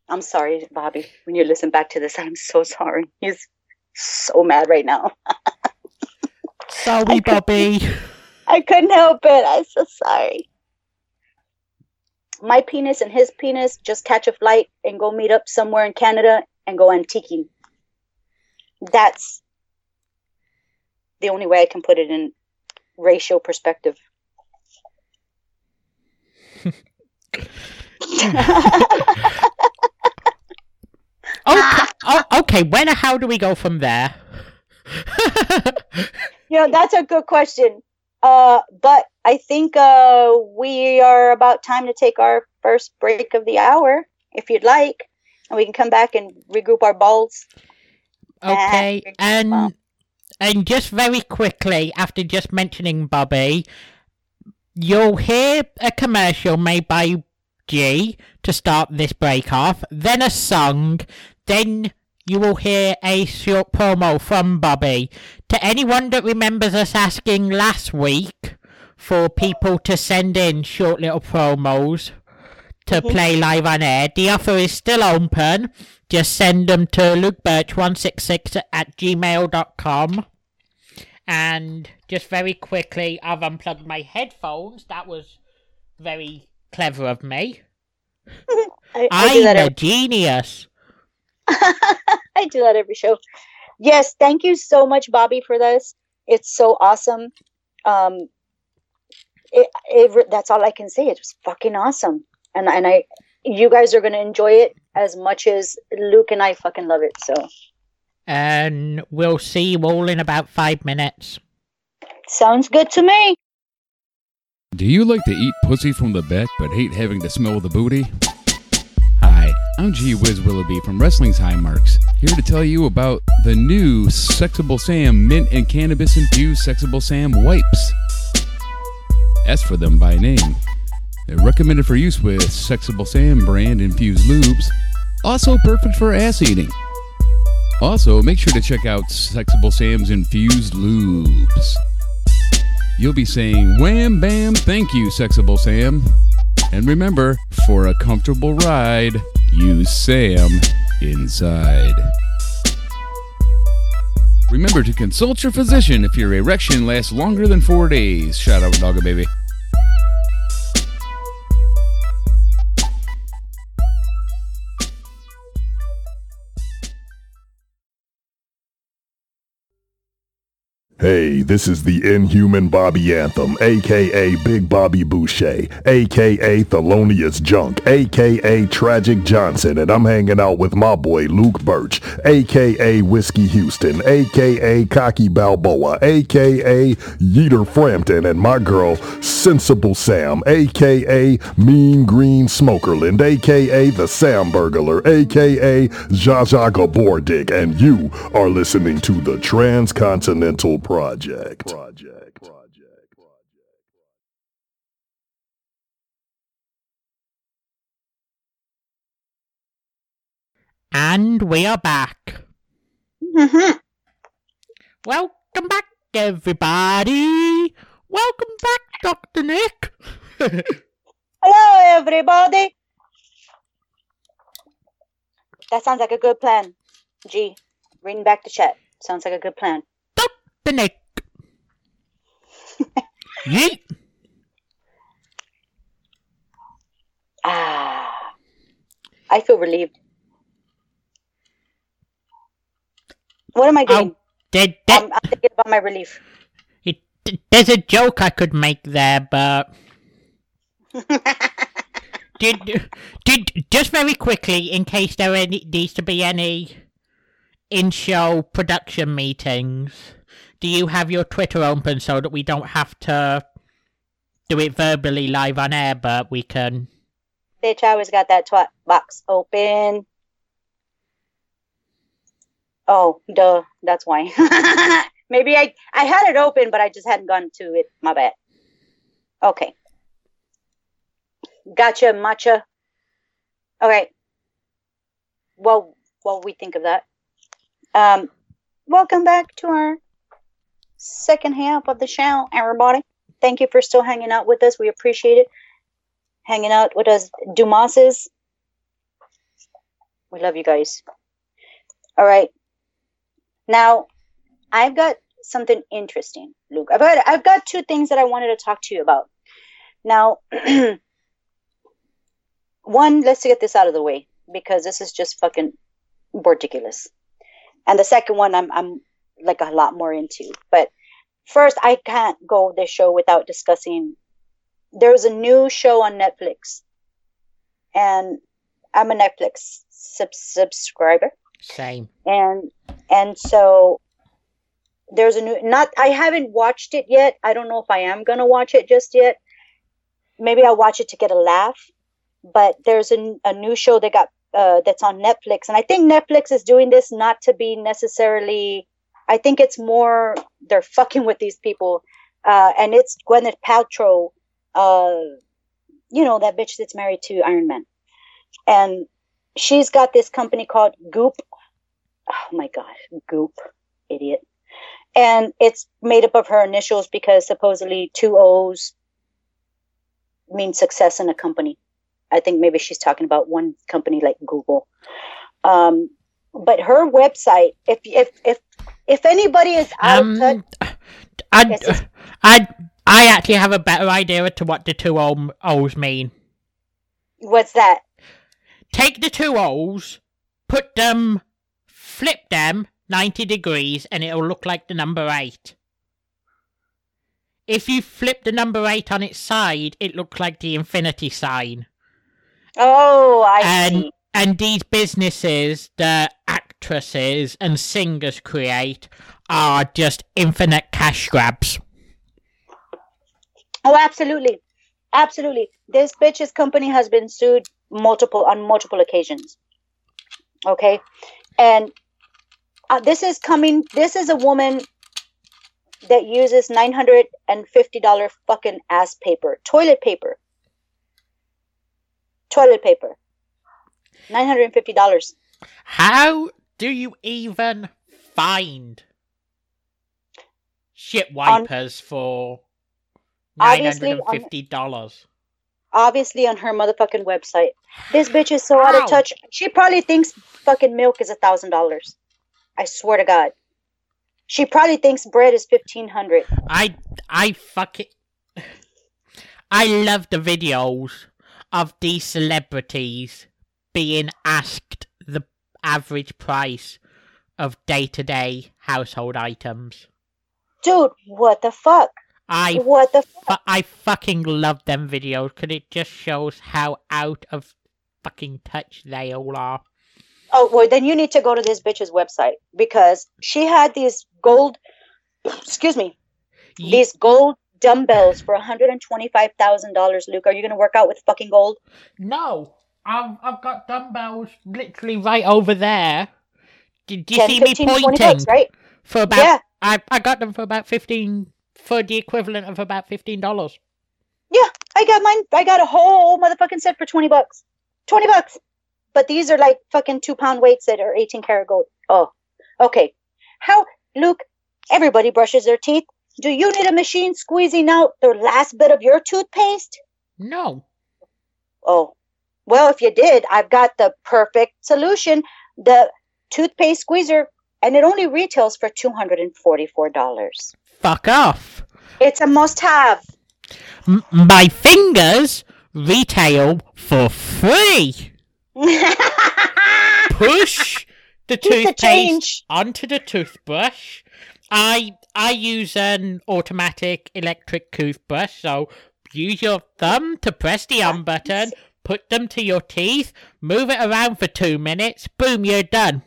I'm sorry, Bobby. When you listen back to this, I'm so sorry. He's so mad right now. Sorry, Bobby. I couldn't help it. I'm so sorry. My penis and his penis just catch a flight and go meet up somewhere in Canada and go antiquing. That's the only way I can put it in ratio perspective. Okay, oh, oh, okay, when or how do we go from there? You know, that's a good question. Uh, but I think uh, we are about time to take our first break of the hour, if you'd like, and we can come back and regroup our balls. Okay, and and just very quickly, after just mentioning Bobby, you'll hear a commercial made by G to start this break off, then a song, then you will hear a short promo from Bobby. To anyone that remembers us asking last week for people to send in short little promos to Mhm. play live on air, the offer is still open. Just send them to lukebirch166 at gmail.com. And just very quickly, I've unplugged my headphones. That was very clever of me. I, I'm a every, genius. I do that every show. Yes, thank you so much, Bobby, for this. It's so awesome. Um, it, it, that's all I can say. It was fucking awesome. and and I, you guys are gonna enjoy it as much as Luke and I fucking love it. So And we'll see you all in about five minutes. sounds good to me. Do you like to eat pussy from the back but hate having to smell the booty? I'm G Wiz Willoughby from Wrestling's High Marks, here to tell you about the new Sexable Sam Mint and Cannabis Infused Sexable Sam Wipes. Ask for them by name. They're recommended for use with Sexable Sam brand infused lubes, also perfect for ass eating. Also, make sure to check out Sexable Sam's infused lubes. You'll be saying, Wham bam, thank you, Sexable Sam. And remember, for a comfortable ride, use Sam inside. Remember to consult your physician if your erection lasts longer than four days. Shout out, Dogga Baby. Hey, this is the Inhuman Bobby Anthem, aka Big Bobby Boucher, aka Thelonious Junk, aka Tragic Johnson, and I'm hanging out with my boy Luke Birch, aka Whiskey Houston, aka Cocky Balboa, aka Yeeter Frampton, and my girl Sensible Sam, aka Mean Green Smokerland, aka The Sam Burglar, aka Zsa Gabor Dick, and you are listening to the Transcontinental Project. Project. Project. Project. And we are back. Mm-hmm. Welcome back, everybody. Welcome back, Dr. Nick. Hello, everybody. That sounds like a good plan. G, reading back the chat. Sounds like a good plan. Dr. Nick. Yeet. Ah, I feel relieved. What am I doing? Oh, did, did, I'm, I'm thinking about my relief. it, there's a joke I could make there, but did did just very quickly in case there any, needs to be any in-show production meetings. Do you have your Twitter open so that we don't have to do it verbally live on air, but we can? Bitch, I always got that twat box open. Oh, duh. That's why. Maybe I I had it open, but I just hadn't gone to it. My bad. Okay. Gotcha, matcha. All right. Well, while we think of that, um, welcome back to our second half of the show, everybody. Thank you for still hanging out with us. We appreciate it. Hanging out with us, Dumases. We love you guys. All right. Now, I've got something interesting, Luke. I've got I've got two things that I wanted to talk to you about. Now, one, let's get this out of the way because this is just fucking ridiculous. And the second one, I'm I'm like a lot more into. But first, I can't go this show without discussing. There's a new show on Netflix, and I'm a Netflix sub- subscriber Same. and and so there's a new not i haven't watched it yet i don't know if i am gonna watch it just yet maybe i'll watch it to get a laugh but there's a, a new show that got uh, that's on netflix and i think netflix is doing this not to be necessarily i think it's more they're fucking with these people. Uh, and it's gwyneth paltrow uh, you know that bitch that's married to iron man. And she's got this company called goop. Oh my god goop idiot. And it's made up of her initials because supposedly two o's mean success in a company. I think maybe she's talking about one company like google. Um, but her website if if if if anybody is out of touch Um, I. I, I actually have a better idea as to what the two O's mean. what's that Take the two O's, put them, flip them 90 degrees, and it'll look like the number 8. If you flip the number 8 on its side, it looks like the infinity sign. Oh, I and see. And these businesses that actresses and singers create are just infinite cash grabs. Oh, absolutely, absolutely. This bitch's company has been sued multiple on multiple occasions. Okay, and uh, this is coming. This is a woman that uses nine hundred and fifty dollar fucking ass paper, toilet paper, toilet paper. Nine hundred and fifty dollars. How do you even find shit wipers for nine Obviously, on- and fifty dollars? Obviously, on her motherfucking website. This bitch is so out of touch. She probably thinks fucking milk is a thousand dollars. I swear to God. She probably thinks bread is fifteen hundred. I I fuck it. I love the videos of these celebrities being asked the average price of day to day household items. Dude, what the fuck? I What the fuck? fu- I fucking love them videos because it just shows how out of fucking touch they all are. Oh, well, then you need to go to this bitch's website because she had these gold, excuse me, Ye- these gold dumbbells for $125,000. Luke, are you going to work out with fucking gold? No, I've I've got dumbbells literally right over there. Did, you 10, see me 15, 20 pointing? bucks, right? For about Yeah. I I got them for about fifteen for the equivalent of about fifteen dollars. Yeah, I got mine. I got a whole motherfucking set for 20 bucks. 20 bucks. But these are like fucking two pound weights that are 18 karat gold. Oh, okay. How, Luke, everybody brushes their teeth. Do you need a machine squeezing out the last bit of your toothpaste? No. Oh, well, if you did, I've got the perfect solution the toothpaste squeezer, and it only retails for $244. Fuck off. It's a must have. M- my fingers retail for free. Push the toothpaste onto the toothbrush. I I use an automatic electric toothbrush, so use your thumb to press the on button, put them to your teeth, move it around for two minutes, boom, you're done.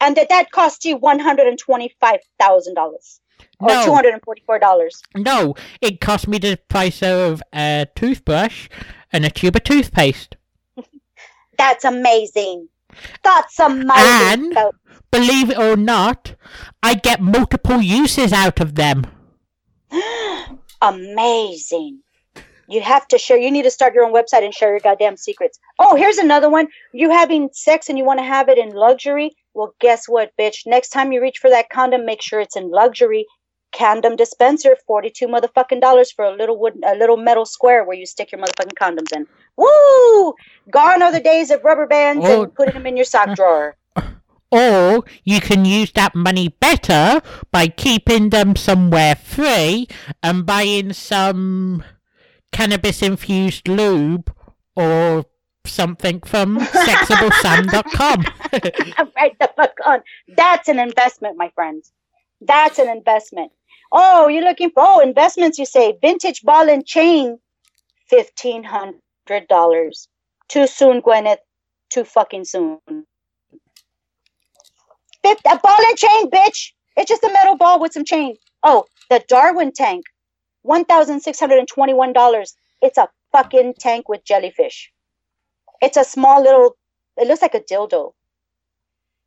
and that that cost you $125,000 or No. $244. No, it cost me the price of a toothbrush and a tube of toothpaste. That's amazing. That's amazing. And- So- Believe it or not, I get multiple uses out of them. amazing. You have to share. You need to start your own website and share your goddamn secrets. Oh, here's another one. You having sex and you want to have it in luxury? Well, guess what, bitch? Next time you reach for that condom, make sure it's in luxury. Condom dispenser, forty-two motherfucking dollars for a little wood, a little metal square where you stick your motherfucking condoms in. Woo! Gone are the days of rubber bands Oh. and putting them in your sock drawer. Or you can use that money better by keeping them somewhere free and buying some cannabis infused lube or something from sexablesam.com. right the fuck on. That's an investment, my friends. That's an investment. Oh, you're looking for oh investments? You say vintage ball and chain, fifteen hundred dollars. Too soon, Gwyneth. Too fucking soon. A ball and chain, bitch. It's just a metal ball with some chain. Oh, the Darwin tank, one thousand six hundred and twenty-one dollars. It's a fucking tank with jellyfish. It's a small little. It looks like a dildo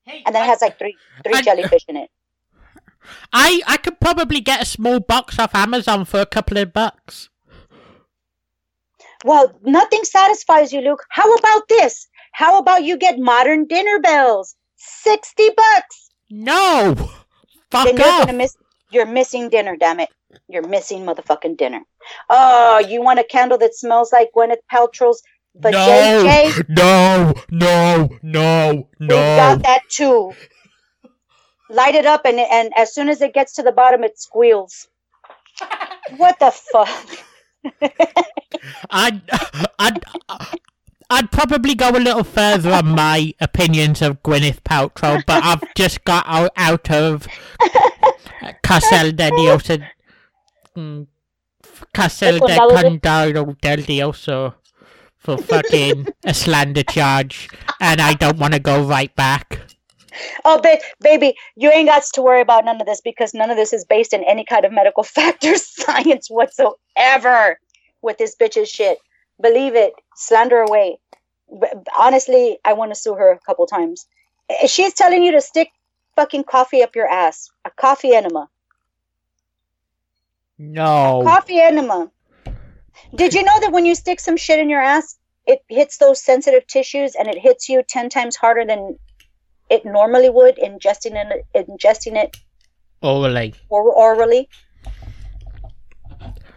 and then it has like three three I- jellyfish in it. I, I could probably get a small box off Amazon for a couple of bucks. Well, nothing satisfies you, Luke. How about this? How about you get modern dinner bells? Sixty bucks. No! Fuck then you're gonna miss. You're missing dinner. Damn it! You're missing motherfucking dinner. Oh, you want a candle that smells like Gwyneth Paltrow's no, vajayjay? no, no, no, We no. got that too. Light it up, and and as soon as it gets to the bottom, it squeals. what the fuck? I'd, I'd, I'd probably go a little further on my opinions of Gwyneth Paltrow, but I've just got out, out of Castel de Dios mm, Castel Which one, de Dollar? Condado del Dios for fucking a slander charge, and I don't want to go right back. Oh, ba- baby, you ain't got to worry about none of this because none of this is based in any kind of medical fact or science whatsoever with this bitch's shit. Believe it, slander away. B- honestly, I want to sue her a couple times. Eh, She's telling you to stick fucking coffee up your ass. A coffee enema. No. Coffee enema. Did you know that when you stick some shit in your ass, it hits those sensitive tissues and it hits you 10 times harder than it normally would ingesting it, ingesting it Orally. or orally?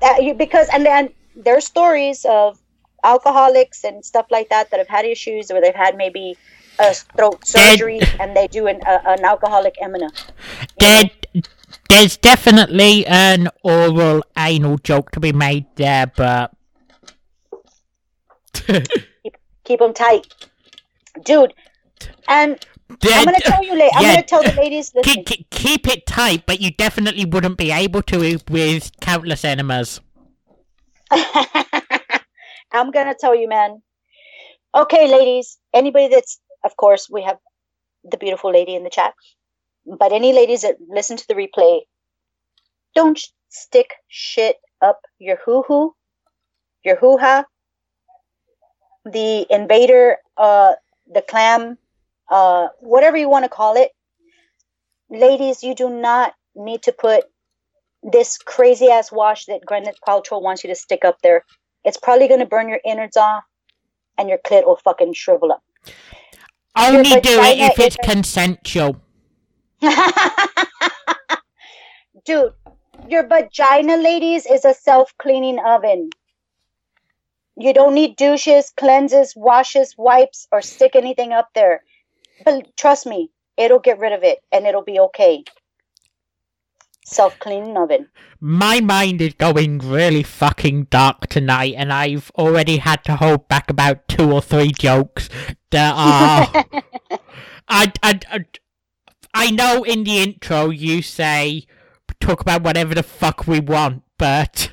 That you, because and then there's stories of alcoholics and stuff like that that have had issues where they've had maybe a throat Dead. surgery and they do an, a, an alcoholic enema. There, there's definitely an oral anal joke to be made there, but Keep them tight, dude. And I'm gonna tell you, la- I'm yeah, gonna tell the ladies. Keep, keep, keep it tight, but you definitely wouldn't be able to with countless enemas. I'm gonna tell you, man. Okay, ladies. Anybody that's, of course, we have the beautiful lady in the chat. But any ladies that listen to the replay, don't stick shit up your hoo hoo, your hoo ha, the invader, uh, the clam, uh, whatever you want to call it. Ladies, you do not need to put this crazy ass wash that Gwyneth Paltrow wants you to stick up there. It's probably going to burn your innards off, and your clit will fucking shrivel up. Only do it if it's consensual. Dude, your vagina, ladies, is a self-cleaning oven. You don't need douches, cleanses, washes, wipes, or stick anything up there. But trust me, it'll get rid of it, and it'll be okay. Self-cleaning oven. My mind is going really fucking dark tonight, and I've already had to hold back about two or three jokes that are. I, I, I, I know in the intro you say talk about whatever the fuck we want, but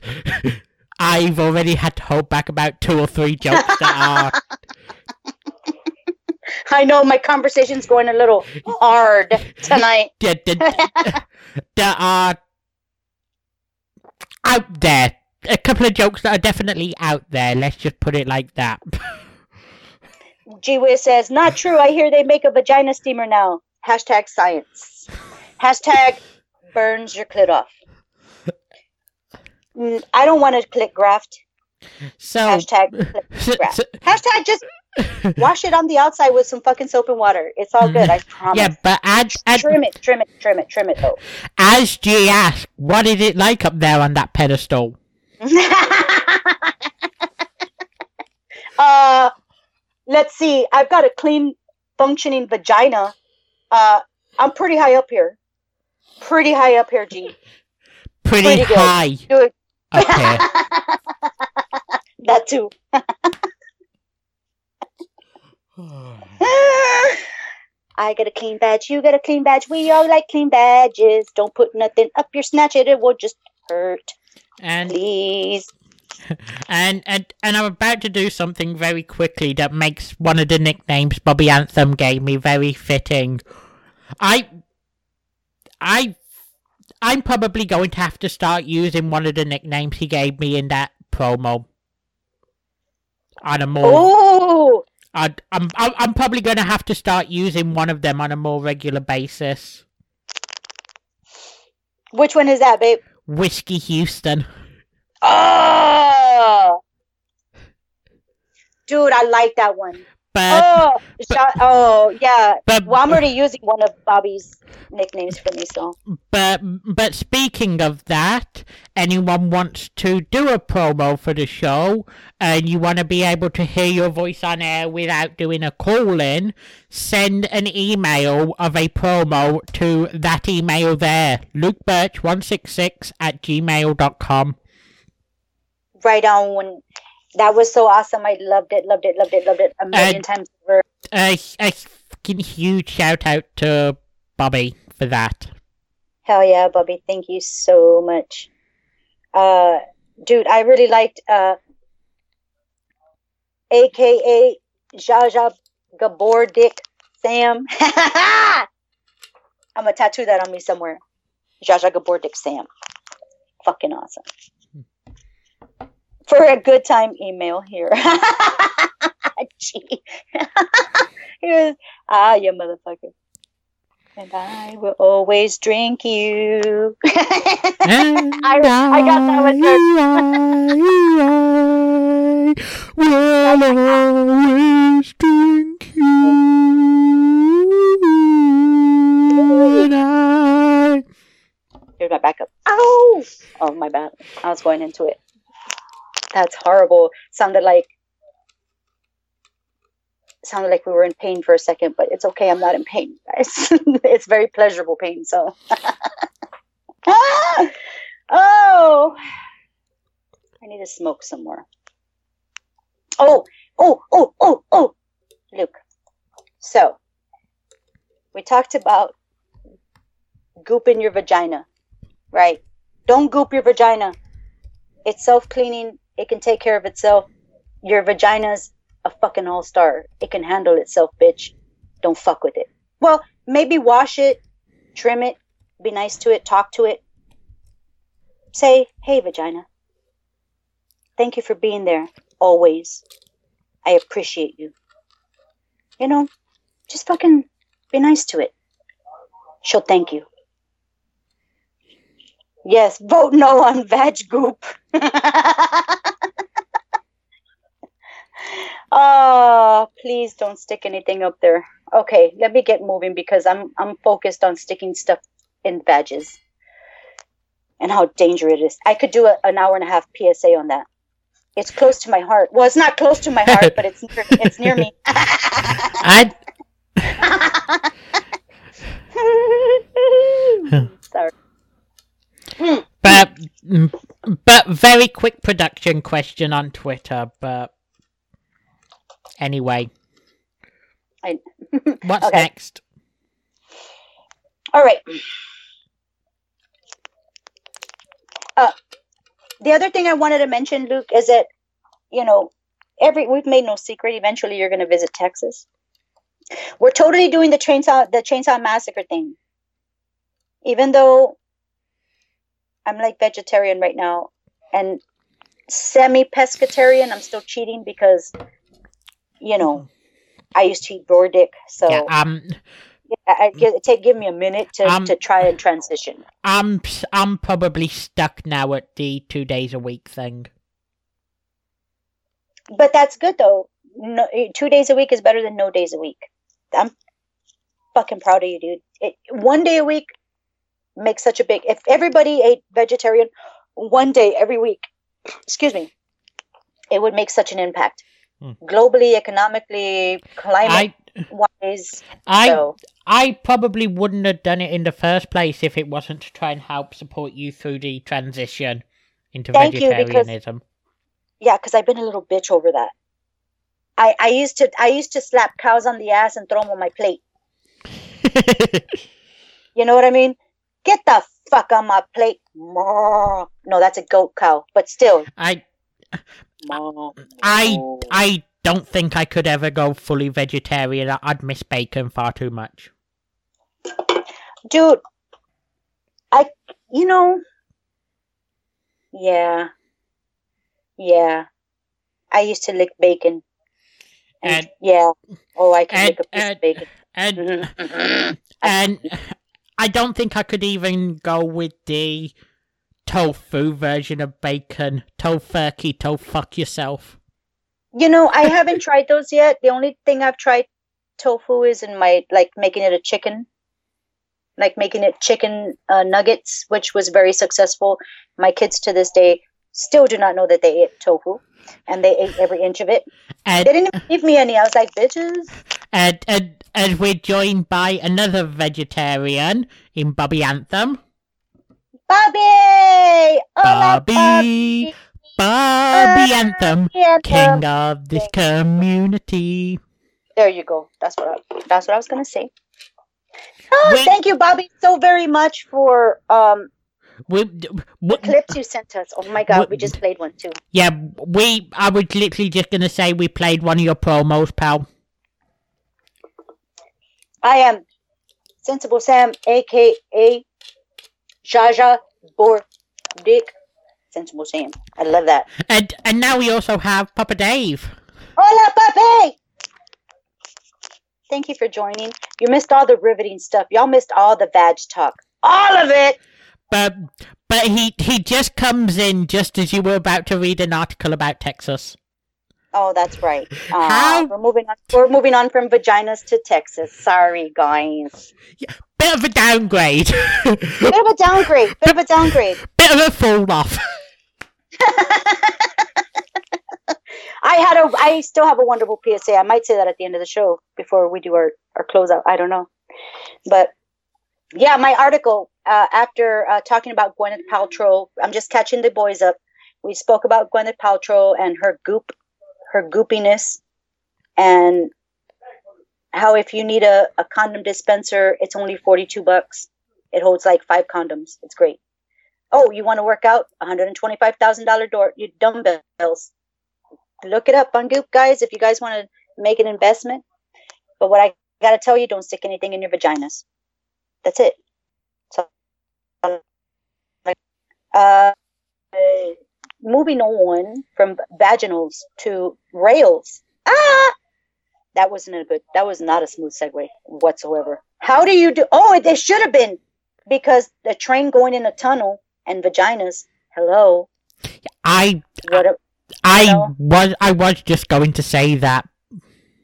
I've already had to hold back about two or three jokes that are. I know my conversation's going a little hard tonight. That, are out there. A couple of jokes that are definitely out there. Let's just put it like that. G Wiz says, not true. I hear they make a vagina steamer now. Hashtag science. Hashtag burns your clit off. Mm, I don't want to clit graft. So, Hashtag clit so- graft. so- Hashtag just wash it on the outside with some fucking soap and water. It's all good. I promise. yeah, but as, Trim it, trim it, trim it, trim it though. as G asked, what is it like up there on that pedestal? uh, let's see. I've got a clean, functioning vagina. Uh, I'm pretty high up here. Pretty high up here, G. Pretty, Pretty high Good. here. that too. I got a clean badge. You got a clean badge. We all like clean badges. Don't put nothing up your snatch. It, it will just hurt. and Please. And, and and I'm about to do something very quickly that makes one of the nicknames Bobby Anthem gave me very fitting. I I I'm probably going to have to start using one of the nicknames he gave me in that promo. On a more, Oh, I, I'm I'm I'm probably going to have to start using one of them on a more regular basis. which one is that, babe? Whiskey Houston. Oh, dude, I like that one. But Oh, shot, oh, yeah. but Well, I'm already using one of Bobby's nicknames for me, so. But but speaking of that, anyone wants to do a promo for the show and you want to be able to hear your voice on air without doing a call in, send an email of a promo to that email there, lukebirch166 at gmail.com. Right on that was so awesome. I loved it, loved it, loved it, loved it a million And- times over. A, a fucking huge shout out to Bobby for that. Hell yeah, Bobby. Thank you so much. Uh dude, I really liked uh aka Jaja Gabor Dick Sam. I'm gonna tattoo that on me somewhere. Jaja Gabor Dick Sam. Fucking awesome. For a good time email here. Gee. he was, ah, you motherfucker. And I will always drink you. I- I got that one I, I will always drink you. And I. Here's my backup. Oh, Oh, my bad. I was going into it. That's horrible. Sounded like sounded like we were in pain for a second, but it's okay. I'm not in pain, guys. it's very pleasurable pain. So, oh, I need to smoke some more. Oh, oh, oh, oh, oh, Luke. So, we talked about goop in your vagina, right? Don't goop your vagina. It's self cleaning. It can take care of itself. Your vagina's a fucking all star. It can handle itself, bitch. Don't fuck with it. Well, maybe wash it, trim it, be nice to it, talk to it. Say, hey, vagina. Thank you for being there always. I appreciate you. You know, just fucking be nice to it. She'll thank you. Yes, vote no on vag goop. oh, please don't stick anything up there. Okay, let me get moving because I'm I'm focused on sticking stuff in badges and how dangerous it is. I could do a, an hour and a half PSA on that. It's close to my heart. Well, it's not close to my heart, but it's near, it's near me. I Sorry. But but very quick production question on Twitter. But anyway, I- what's Okay. next? All right. Uh, the other thing I wanted to mention, Luke, is that you know, every we've made no secret. Eventually, you're going to visit Texas. We're totally doing the chainsaw the chainsaw massacre thing. Even though I'm like vegetarian right now and semi pescatarian, I'm still cheating because you know I used to eat boar dick. So Yeah, um, I, I, give, take give me a minute to, Um, to try and transition. I'm I'm probably stuck now at the two days a week thing. But that's good though. No, two days a week is better than no days a week. I'm fucking proud of you, dude. It, one day a week makes such a big. If everybody ate vegetarian one day every week, excuse me, it would make such an impact Hmm. globally, economically, climate wise. I So I probably wouldn't have done it in the first place if it wasn't to try and help support you through the transition into Thank you, because- vegetarianism. yeah, because I've been a little bitch over that. I, I used to I used to slap cows on the ass and throw them on my plate. You know what I mean? Get the fuck on my plate. No, that's a goat cow, but still. I. I I don't think I could ever go fully vegetarian. I'd miss bacon far too much. Dude, I, you know, yeah, yeah. I used to lick bacon. And, And- yeah, oh, I can and- lick a piece and- of bacon. And Mhm. and I don't think I could even go with the tofu version of bacon. Tofurky, to fuck yourself. You know, I haven't tried those yet. The only thing I've tried tofu is in my like making it a chicken, like making it chicken uh, nuggets, which was very successful. My kids to this day still do not know that they ate tofu, and they ate every inch of it. And They didn't give me any. I was like, bitches. And and, and we're joined by another vegetarian in Bobby Anthem. Bobby! Hola, Bobby, Bobby Anthem, Anthem. king of this community. There you go. That's what I, that's what I was gonna say. Oh, Wait. thank you, Bobby, so very much for um we, we, Clips you sent us. Oh my god, we just played one too. yeah, we. I was literally just gonna say we played one of your promos, pal. I am Sensible Sam, aka Jaja Bordick. Sensible Sam. I love that. And and now we also have Papa Dave. Hola, papi! Thank you for joining. You missed all the riveting stuff. Y'all missed all the vag talk. All of it! But but he he just comes in just as you were about to read an article about Texas. Oh, that's right. Uh, How- We're moving on. We're moving on from vaginas to Texas. Sorry, guys. Bit of a downgrade. Bit of a downgrade. Bit of a downgrade. Bit of a fall off. I had a. I still have a wonderful PSA. I might say that at the end of the show before we do our our closeout. I don't know, but yeah, my article uh, after uh, talking about Gwyneth Paltrow. I'm just catching the boys up. We spoke about Gwyneth Paltrow and her goop, her goopiness, and how if you need a, a condom dispenser, it's only 42 bucks. It holds like five condoms. It's great. Oh, you want to work out? $125,000 door, you dumbbells. Look it up on Goop, guys, if you guys want to make an investment. But what I got to tell you, don't stick anything in your vaginas. That's it. So, uh, moving on from vaginals to rails. Ah! That wasn't a good, that was not a smooth segue whatsoever. How do you do? Oh, it, should have been because the train going in a tunnel and vaginas. Hello. I What a, I know? was I was just going to say that.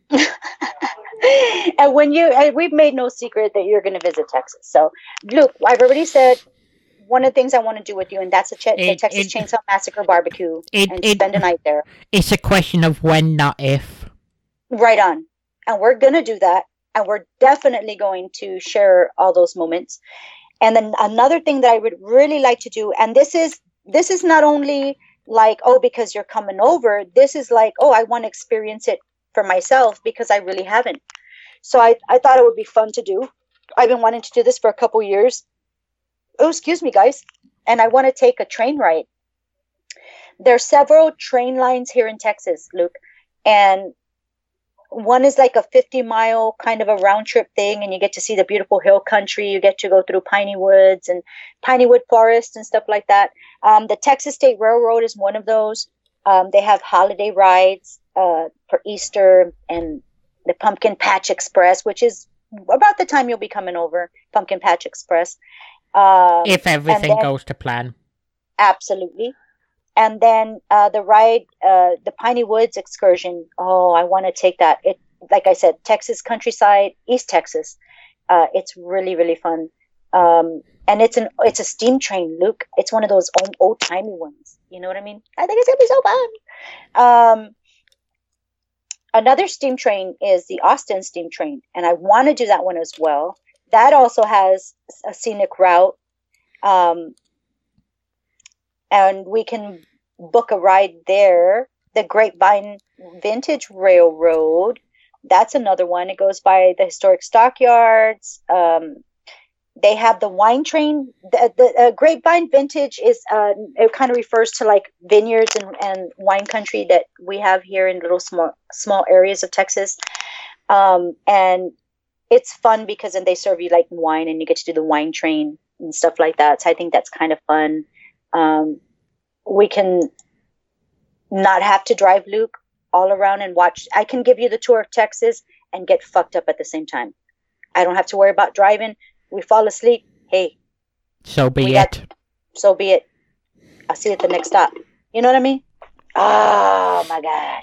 and when you, and we've made no secret that you're going to visit Texas. So, Luke, I've already said one of the things I want to do with you, and that's the, Ch- It- Texas it- Chainsaw Massacre barbecue It and spend a night there. it's a question of when, not if. Right on. And we're going to do that. And we're definitely going to share all those moments. And then another thing that I would really like to do, and this is this is not only like, oh, because you're coming over, this is like, oh, I want to experience it for myself because I really haven't. So I, I thought it would be fun to do. I've been wanting to do this for a couple years. Oh, excuse me, guys. And I want to take a train ride. There are several train lines here in Texas, Luke. And one is like a 50 mile kind of a round trip thing and you get to see the beautiful hill country you get to go through piney woods and piney wood forest and stuff like that um, the texas state railroad is one of those um, they have holiday rides uh, for easter and the pumpkin patch express which is about the time you'll be coming over pumpkin patch express um, If everything then- goes to plan. absolutely. And then uh, the ride uh, the piney woods excursion oh i want to take that. It like i said texas countryside east texas. Uh, it's really really fun. Um, and it's an it's a steam train luke. It's one of those old, old timey ones. You know what i mean? I think it's gonna be so fun. Um, another steam train is the austin steam train and i want to do that one as well that also has a scenic route um, and we can book a ride there. The Grapevine Vintage Railroad, that's another one. It goes by the historic stockyards. Um, they have the wine train. The, the uh, Grapevine Vintage is uh, it kind of refers to like vineyards and, and wine country that we have here in little small small areas of Texas. Um, and it's fun because then they serve you like wine and you get to do the wine train and stuff like that. So I think that's kind of fun um, we can not have to drive Luke all around and watch. I can give you the tour of Texas and get fucked up at the same time. I don't have to worry about driving. We fall asleep. Hey, So be it. got- so be it. I'll see you at the next stop. You know what I mean? Oh my god.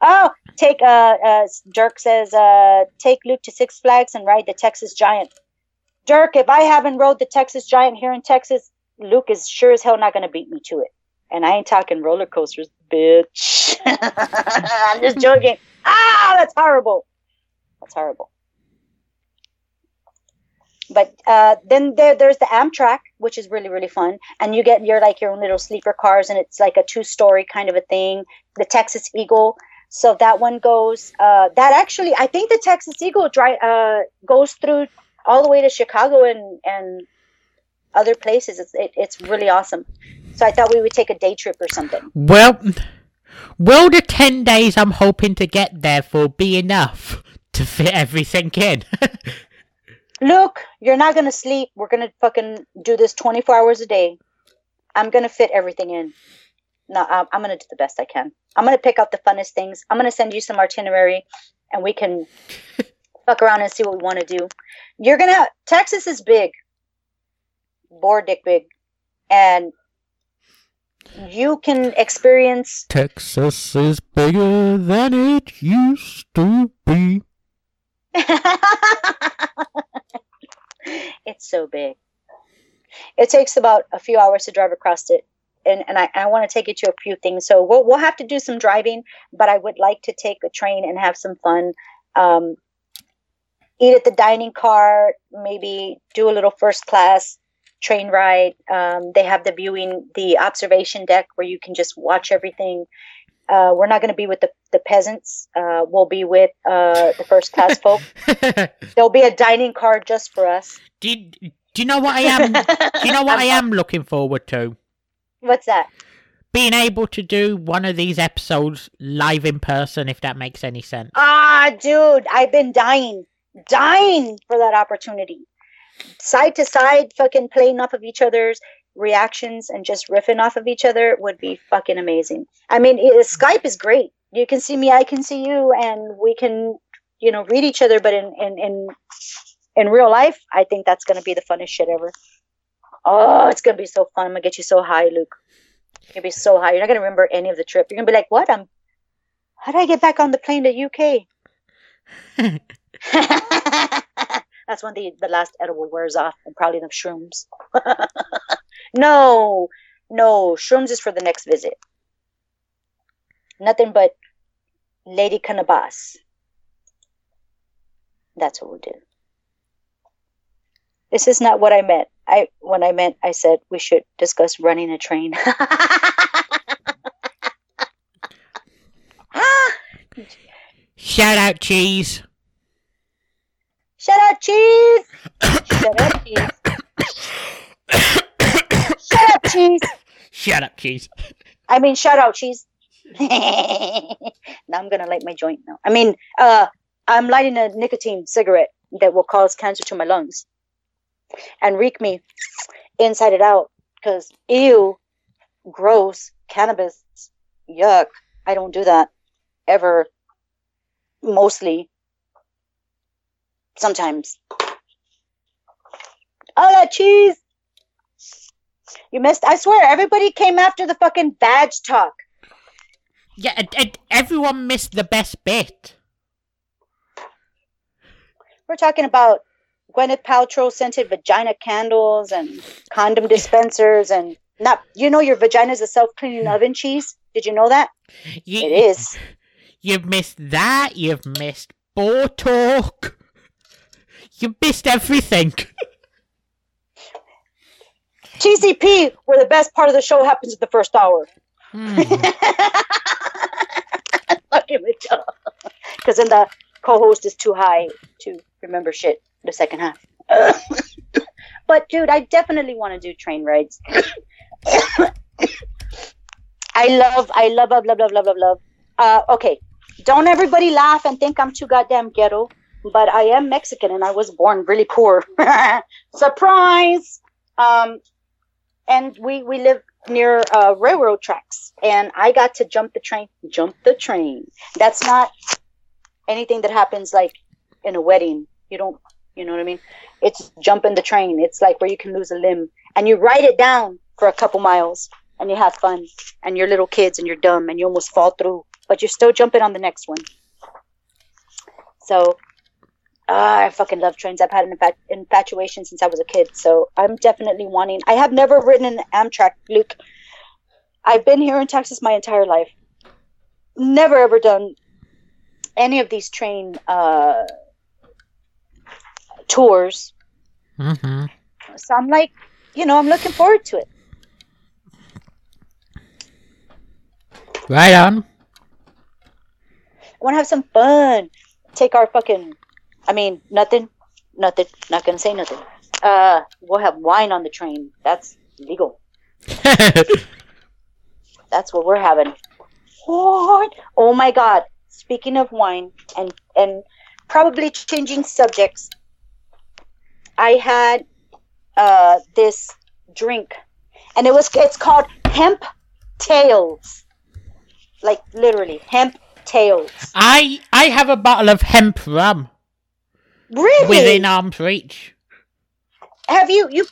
Oh, take uh, uh Dirk says uh take Luke to Six Flags and ride the Texas Giant. Dirk, if I haven't rode the Texas Giant here in Texas, Luke is sure as hell not gonna beat me to it. And I ain't talking roller coasters, bitch. I'm just joking. Ah, that's horrible. That's horrible. But uh, then there, there's the Amtrak, which is really really fun, and you get your like your own little sleeper cars, and it's like a two story kind of a thing. The Texas Eagle, so that one goes. Uh, that actually, I think the Texas Eagle dri- uh, goes through all the way to Chicago and and other places. It's it, it's really awesome. So I thought we would take a day trip or something. Well, will the 10 days I'm hoping to get there for be enough to fit everything in? Look, you're not gonna sleep. We're gonna fucking do this 24 hours a day. I'm gonna fit everything in. No, I'm, I'm gonna do the best I can. I'm gonna pick out the funnest things. I'm gonna send you some itinerary, and we can fuck around and see what we want to do. You're gonna Texas is big, bore dick big, and you can experience. Texas is bigger than it used to be. it's so big. It takes about a few hours to drive across it. And, and I, I want to take you to a few things. So we'll, we'll have to do some driving, but I would like to take a train and have some fun. Um, eat at the dining car, maybe do a little first class train ride. Um, they have the viewing, the observation deck where you can just watch everything. Uh, we're not going to be with the, the peasants. Uh, we'll be with uh, the first class folk. There'll be a dining car just for us. do, you, do you know what I am? Do you know what I am looking forward to? What's that? Being able to do one of these episodes live in person, if that makes any sense. Ah, dude, I've been dying, dying for that opportunity. Side to side, fucking playing off of each other's reactions and just riffing off of each other would be fucking amazing. I mean, it, Skype is great. You can see me, I can see you, and we can, you know, read each other. But in in in in real life, I think that's gonna be the funnest shit ever. Oh, it's gonna be so fun. I'm gonna get you so high, Luke. You're gonna be so high. You're not gonna remember any of the trip. You're gonna be like, "What? I'm. How did I get back on the plane to UK?" That's when the the last edible wears off, and probably the shrooms. no, no, shrooms is for the next visit. Nothing but Lady Cannabis. That's what we'll do. This is not what I meant. I when I meant I said we should discuss running a train. Shout out, cheese. Shout out cheese! Shut up, cheese! Shut up, cheese! Shut up, cheese. I mean, shout out, cheese. now I'm gonna light my joint now. I mean, uh, I'm lighting a nicotine cigarette that will cause cancer to my lungs and reek me inside it out. Cause ew, gross, cannabis, yuck. I don't do that ever. Mostly. Sometimes. Oh, that cheese! You missed. I swear, everybody came after the fucking badge talk. Yeah, and, and everyone missed the best bit. We're talking about Gwyneth Paltrow scented vagina candles and condom dispensers and not. You know, your vagina is a self cleaning oven cheese. Did you know that? You, It is. You've missed that. You've missed talk. You missed everything. TCP, where the best part of the show happens at the first hour. Hmm. Because then the co-host is too high to remember shit the second half. but dude, I definitely want to do train rides. I love, I love, love, love, love, love, love, love. Uh, okay, don't everybody laugh and think I'm too goddamn ghetto, but I am Mexican and I was born really poor. Surprise! Um, and we we live near uh, railroad tracks, and I got to jump the train. Jump the train. That's not anything that happens like in a wedding. You don't, you know what I mean? It's jumping the train. It's like where you can lose a limb, and you ride it down for a couple miles, and you have fun, and you're little kids, and you're dumb, and you almost fall through, but you're still jumping on the next one. So Ah, I fucking love trains. I've had an infat- infatuation since I was a kid, so I'm definitely wanting. I have never ridden an Amtrak, Luke. I've been here in Texas my entire life. Never ever done any of these train uh, tours. hmm So I'm like, you know, I'm looking forward to it. Right on. I want to have some fun. Take our fucking, I mean, nothing, nothing, not going to say nothing. Uh, we'll have wine on the train. That's legal. That's what we're having. What? Oh my god. Speaking of wine and and probably changing subjects. I had uh this drink and it was it's called hemp tails. Like literally hemp tails. I I have a bottle of hemp rum Really? within arm's reach. have you you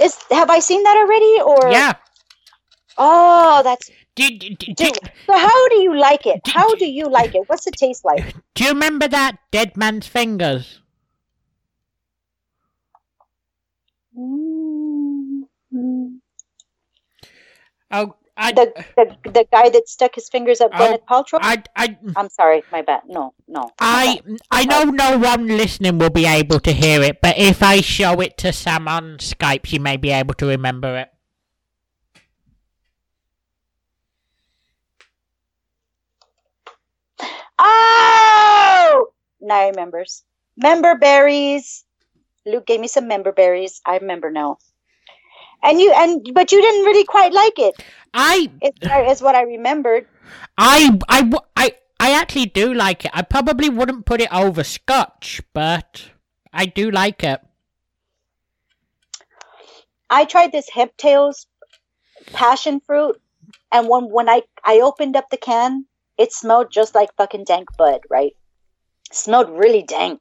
is have I seen that already or Yeah. Oh, that's Did, did, did, Dude, so how do you like it? How do you like it? What's it taste like? do you remember that Dead Man's Fingers? Mm-hmm. Oh, I, The, the the guy that stuck his fingers up Oh, Gwyneth Paltrow. I, I, I'm sorry, my bad. No, no. I, I know no one listening will be able to hear it, but if I show it to Sam on Skype, she may be able to remember it. Oh, now I remembers. Member berries. Luke gave me some member berries. I remember now. And you and but you didn't really quite like it. I, It's, it's what I remembered. I I I I actually do like it. I probably wouldn't put it over Scotch, but I do like it. I tried this hemp tails passion fruit, and when when I I opened up the can, it smelled just like fucking dank bud, right? smelled really dank,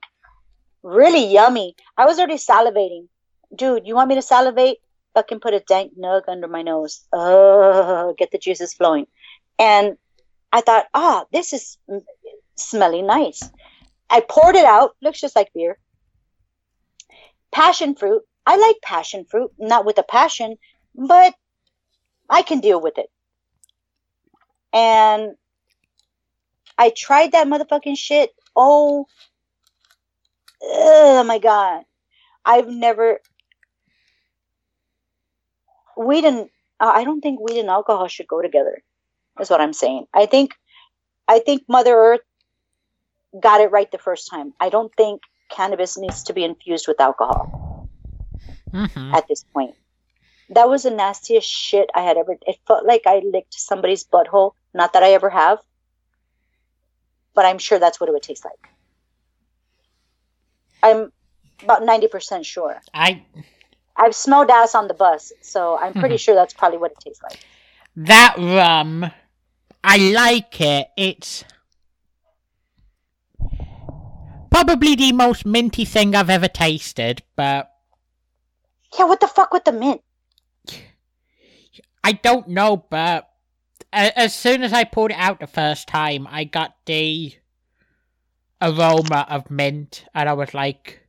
really yummy. I was already salivating, dude. You want me to salivate? Fucking put a dank nug under my nose. Oh, get the juices flowing, and I thought, ah, this is smelling nice. I poured it out. Looks just like beer. Passion fruit. I like passion fruit, not with a passion, but I can deal with it. And I tried that motherfucking shit. Oh, oh my god! I've never. Weed and uh, I don't think weed and alcohol should go together. Is what I'm saying. I think, I think Mother Earth got it right the first time. I don't think cannabis needs to be infused with alcohol hmm at this point. That was the nastiest shit I had ever. It felt like I licked somebody's butthole. Not that I ever have, but I'm sure that's what it would taste like. I'm about ninety percent sure. I, I've smelled ass on the bus, so I'm pretty Mhm. sure that's probably what it tastes like. that rum, I like it. It's probably the most minty thing I've ever tasted, but Yeah, what the fuck with the mint? I don't know, but as soon as I poured it out the first time, I got the aroma of mint, and I was like,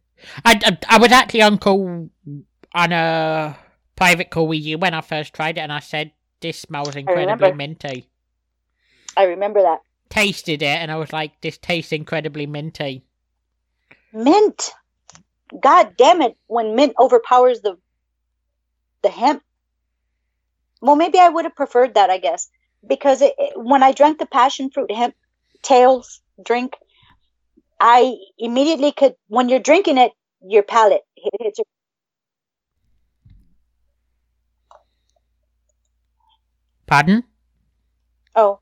I, I, I was actually on call on a private call with you when I first tried it, and I said, "This smells incredibly remember. minty." I remember that Tasted it, and I was like, "This tastes incredibly minty." mint. God damn it! When mint overpowers the the hemp. Well, maybe I would have preferred that, I guess, because it, it- when I drank the passion fruit hemp tails drink, I immediately could. When you're drinking it, your palate hit- hits. Your, Pardon? oh,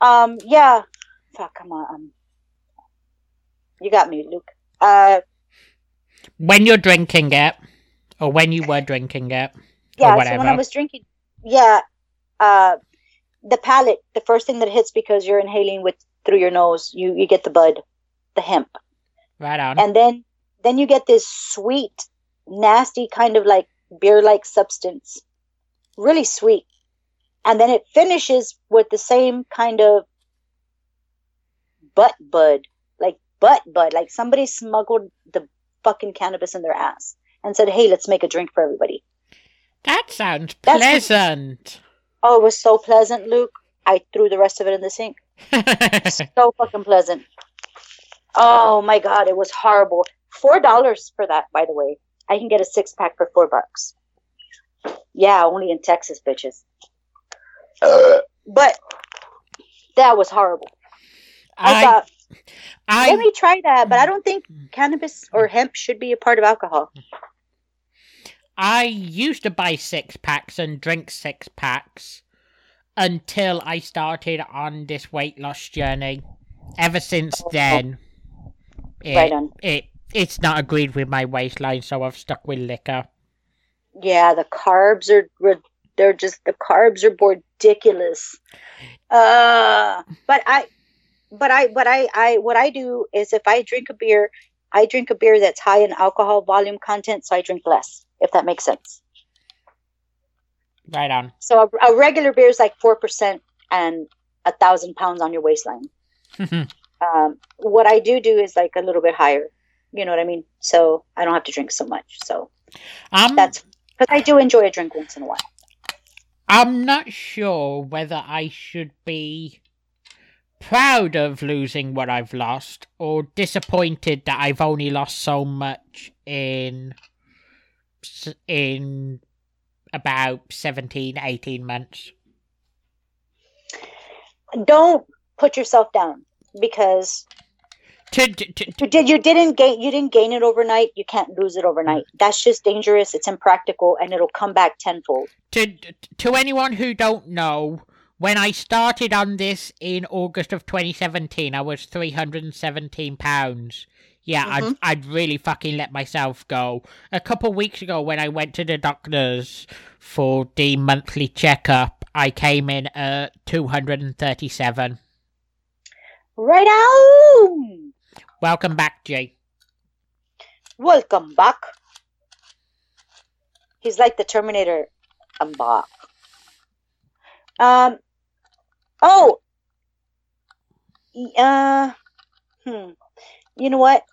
um, yeah. Fuck, come on. Um, you got me, Luke. Uh, When you're drinking it, or when you were drinking it, yeah or so when i was drinking yeah uh the palate the first thing that hits because you're inhaling with through your nose you you get the bud the hemp right on. and then then you get this sweet nasty kind of like beer like substance really sweet and then it finishes with the same kind of butt bud like butt bud like somebody smuggled the fucking cannabis in their ass and said hey let's make a drink for everybody that sounds pleasant. Oh, it was so pleasant, Luke. I threw the rest of it in the sink. So fucking pleasant. Oh my god, it was horrible. Four dollars for that, by the way. I can get a six pack for four bucks. Yeah, only in Texas, bitches. But that was horrible. I, I, thought, I, let me try that, but I don't think cannabis or hemp should be a part of alcohol. I used to buy six packs and drink six packs until I started on this weight loss journey. Ever since oh, then, oh. it, Right on. it it's not agreed with my waistline, so I've stuck with liquor. Yeah, the carbs are they're just the carbs are ridiculous. Uh, but I, but I, but I, I, what I do is if I drink a beer, I drink a beer that's high in alcohol volume content, so I drink less. If that makes sense. Right on. So a, a regular beer is like four percent and a thousand pounds on your waistline. Um, what I do do is like a little bit higher. You know what I mean? So I don't have to drink so much. So I'm that's because I do enjoy a drink once in a while. I'm not sure whether I should be proud of losing what I've lost or disappointed that I've only lost so much in in about 17 18 months. Don't put yourself down because To, to, to, you did you didn't gain you didn't gain it overnight. You can't lose it overnight. That's just dangerous. It's impractical, and it'll come back tenfold. to to anyone who don't know, when I started on this in August of 2017, I was 317 pounds. Yeah, I'd, mm-hmm. I'd really fucking let myself go. A couple weeks ago, when I went to the doctors for the monthly checkup, I came in at 237. Right on. Welcome back, Jay. Welcome back. He's like the Terminator. I'm back. Um. Oh. Uh. Hmm. You know what?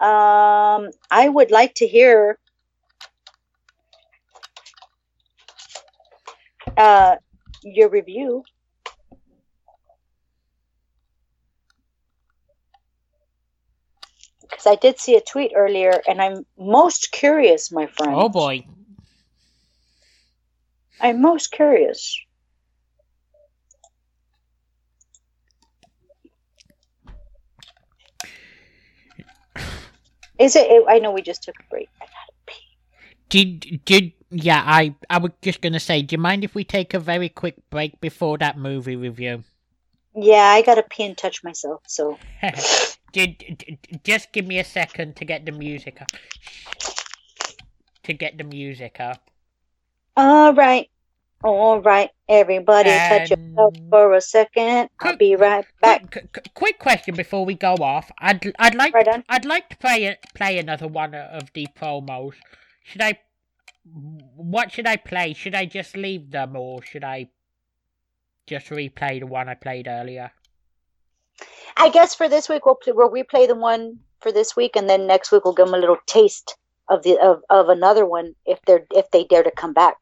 Um. I would like to hear. Uh, your review. Because I did see a tweet earlier, and I'm most curious, my friend. Oh boy. I'm most curious. Is it? I know we just took a break. I gotta pee. Did, did, yeah, I, I was just gonna say, do you mind if we take a very quick break before that movie review? Yeah, I gotta pee and touch myself. So just give me a second to get the music up. To get the music up. all right, all right, everybody, touch yourself And- for a second. I'll be right back. Quick, quick, quick question before we go off. I'd, I'd like, Right on. I'd like to play play another one of the promos. Should I? What should I play? Should I just leave them, or should I just replay the one I played earlier? I guess for this week we'll play, we'll replay the one for this week, and then next week we'll give them a little taste of the of, of another one if they're if they dare to come back.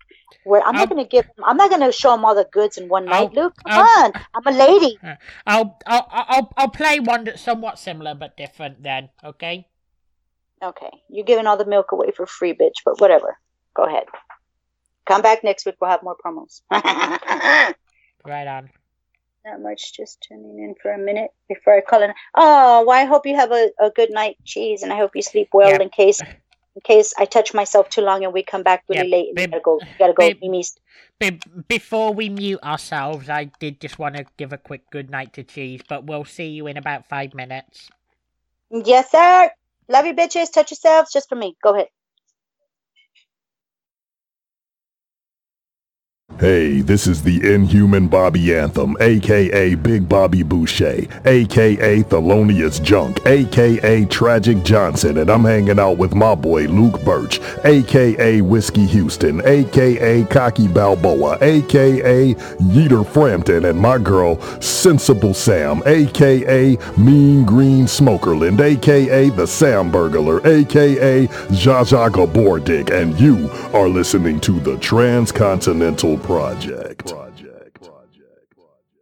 Where I'm not I'll- going to give them, I'm not going to show them all the goods in one I'll- night. Luke, come I'll- on, I'm a lady. Uh, I'll, I'll, I'll, I'll play one that's somewhat similar but different. Then, okay? Okay, you're giving all the milk away for free, bitch. But whatever, go ahead. Come back next week. We'll have more promos. Right on. Much, just tuning in for a minute before I call in. Oh, well, I hope you have a, a good night, cheese, and I hope you sleep well Yeah. in case in case I touch myself too long and we come back really Yeah, late and gotta go, gotta go, babe- Mimi's. Be- before we mute ourselves, I did just want to give a quick good night to Cheese, but we'll see you in about five minutes. Yes, sir. Love you, bitches. Touch yourselves just for me. Go ahead. Hey, this is the Inhuman Bobby Anthem, aka Big Bobby Boucher, aka Thelonious Junk, aka Tragic Johnson, and I'm hanging out with my boy Luke Birch, aka Whiskey Houston, aka Cocky Balboa, aka Yeeter Frampton, and my girl Sensible Sam, aka Mean Green Smokerland, aka The Sam Burglar, aka Jaja Gabordik, and you are listening to the Transcontinental Project. Project. Project. Project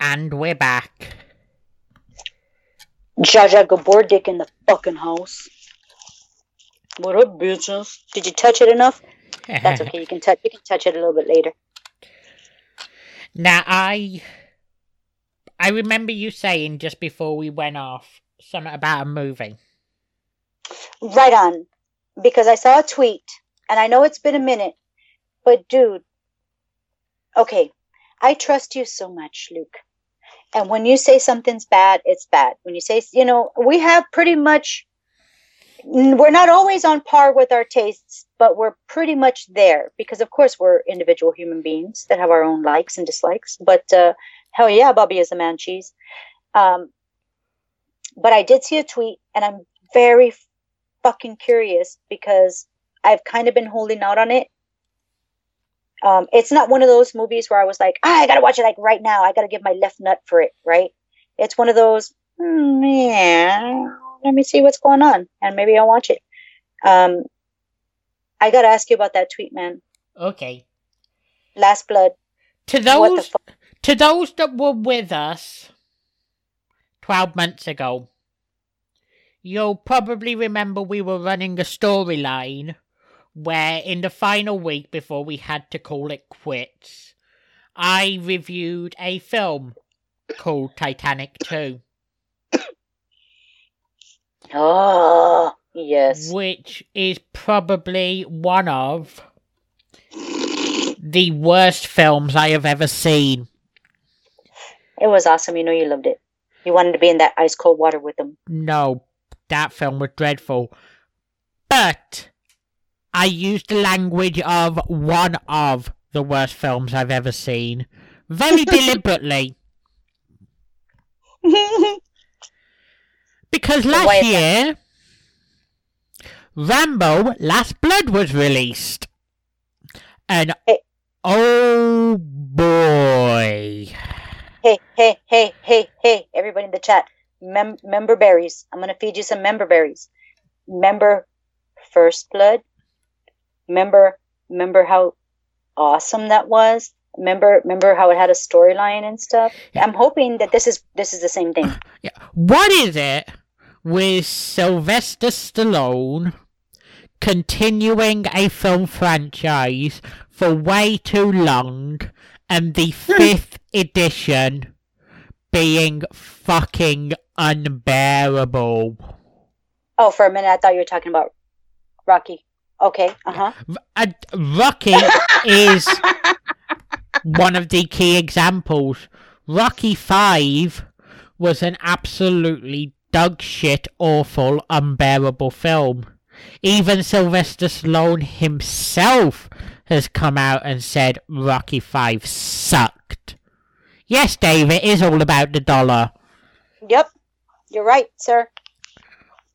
And we're back. Jaja Gabordik in the fucking house. What up, bitches? Did you touch it enough? That's okay. You can touch. You can touch it a little bit later. Now I I remember you saying just before we went off something about a movie. Right on. Because I saw a tweet, and I know it's been a minute, but dude, okay, I trust you so much, Luke. And when you say something's bad, it's bad. When you say, you know, we have pretty much, we're not always on par with our tastes, but we're pretty much there because, of course, we're individual human beings that have our own likes and dislikes. But uh, hell yeah, Bobby is a man cheese. Um, but I did see a tweet, and I'm very fucking curious because I've kind of been holding out on it. Um, it's not one of those movies where I was like, ah, I gotta watch it like right now. I gotta give my left nut for it, right? It's one of those, mm, yeah, let me see what's going on, and maybe I'll watch it. Um, I gotta ask you about that tweet, man. Okay. Last Blood. To those to those that were with us 12 months ago, you'll probably remember we were running a storyline where, in the final week before we had to call it quits, I reviewed a film called Titanic 2, Oh, yes. which is probably one of the worst films I have ever seen. It was awesome. You know, you loved it. You wanted to be in that ice cold water with them. No, that film was dreadful. But I used the language of one of the worst films I've ever seen. Very deliberately. Because last year, Rambo Last Blood was released. And Hey. oh boy. hey, hey, hey, hey, hey, everybody in the chat. Mem- member berries. I'm gonna feed you some member berries. Remember First Blood? Remember, remember how awesome that was? Remember, remember how it had a storyline and stuff. I'm hoping that this is this is the same thing. Yeah. What is it with Sylvester Stallone continuing a film franchise for way too long and the fifth edition being fucking unbearable? Oh, for a minute I thought you were talking about Rocky. Okay, uh huh. R- uh, Rocky is one of the key examples. Rocky 5 was an absolutely dog shit, awful, unbearable film. Even Sylvester Stallone himself has come out and said Rocky 5 sucked. Yes, Dave, it is all about the dollar. Yep, you're right, sir.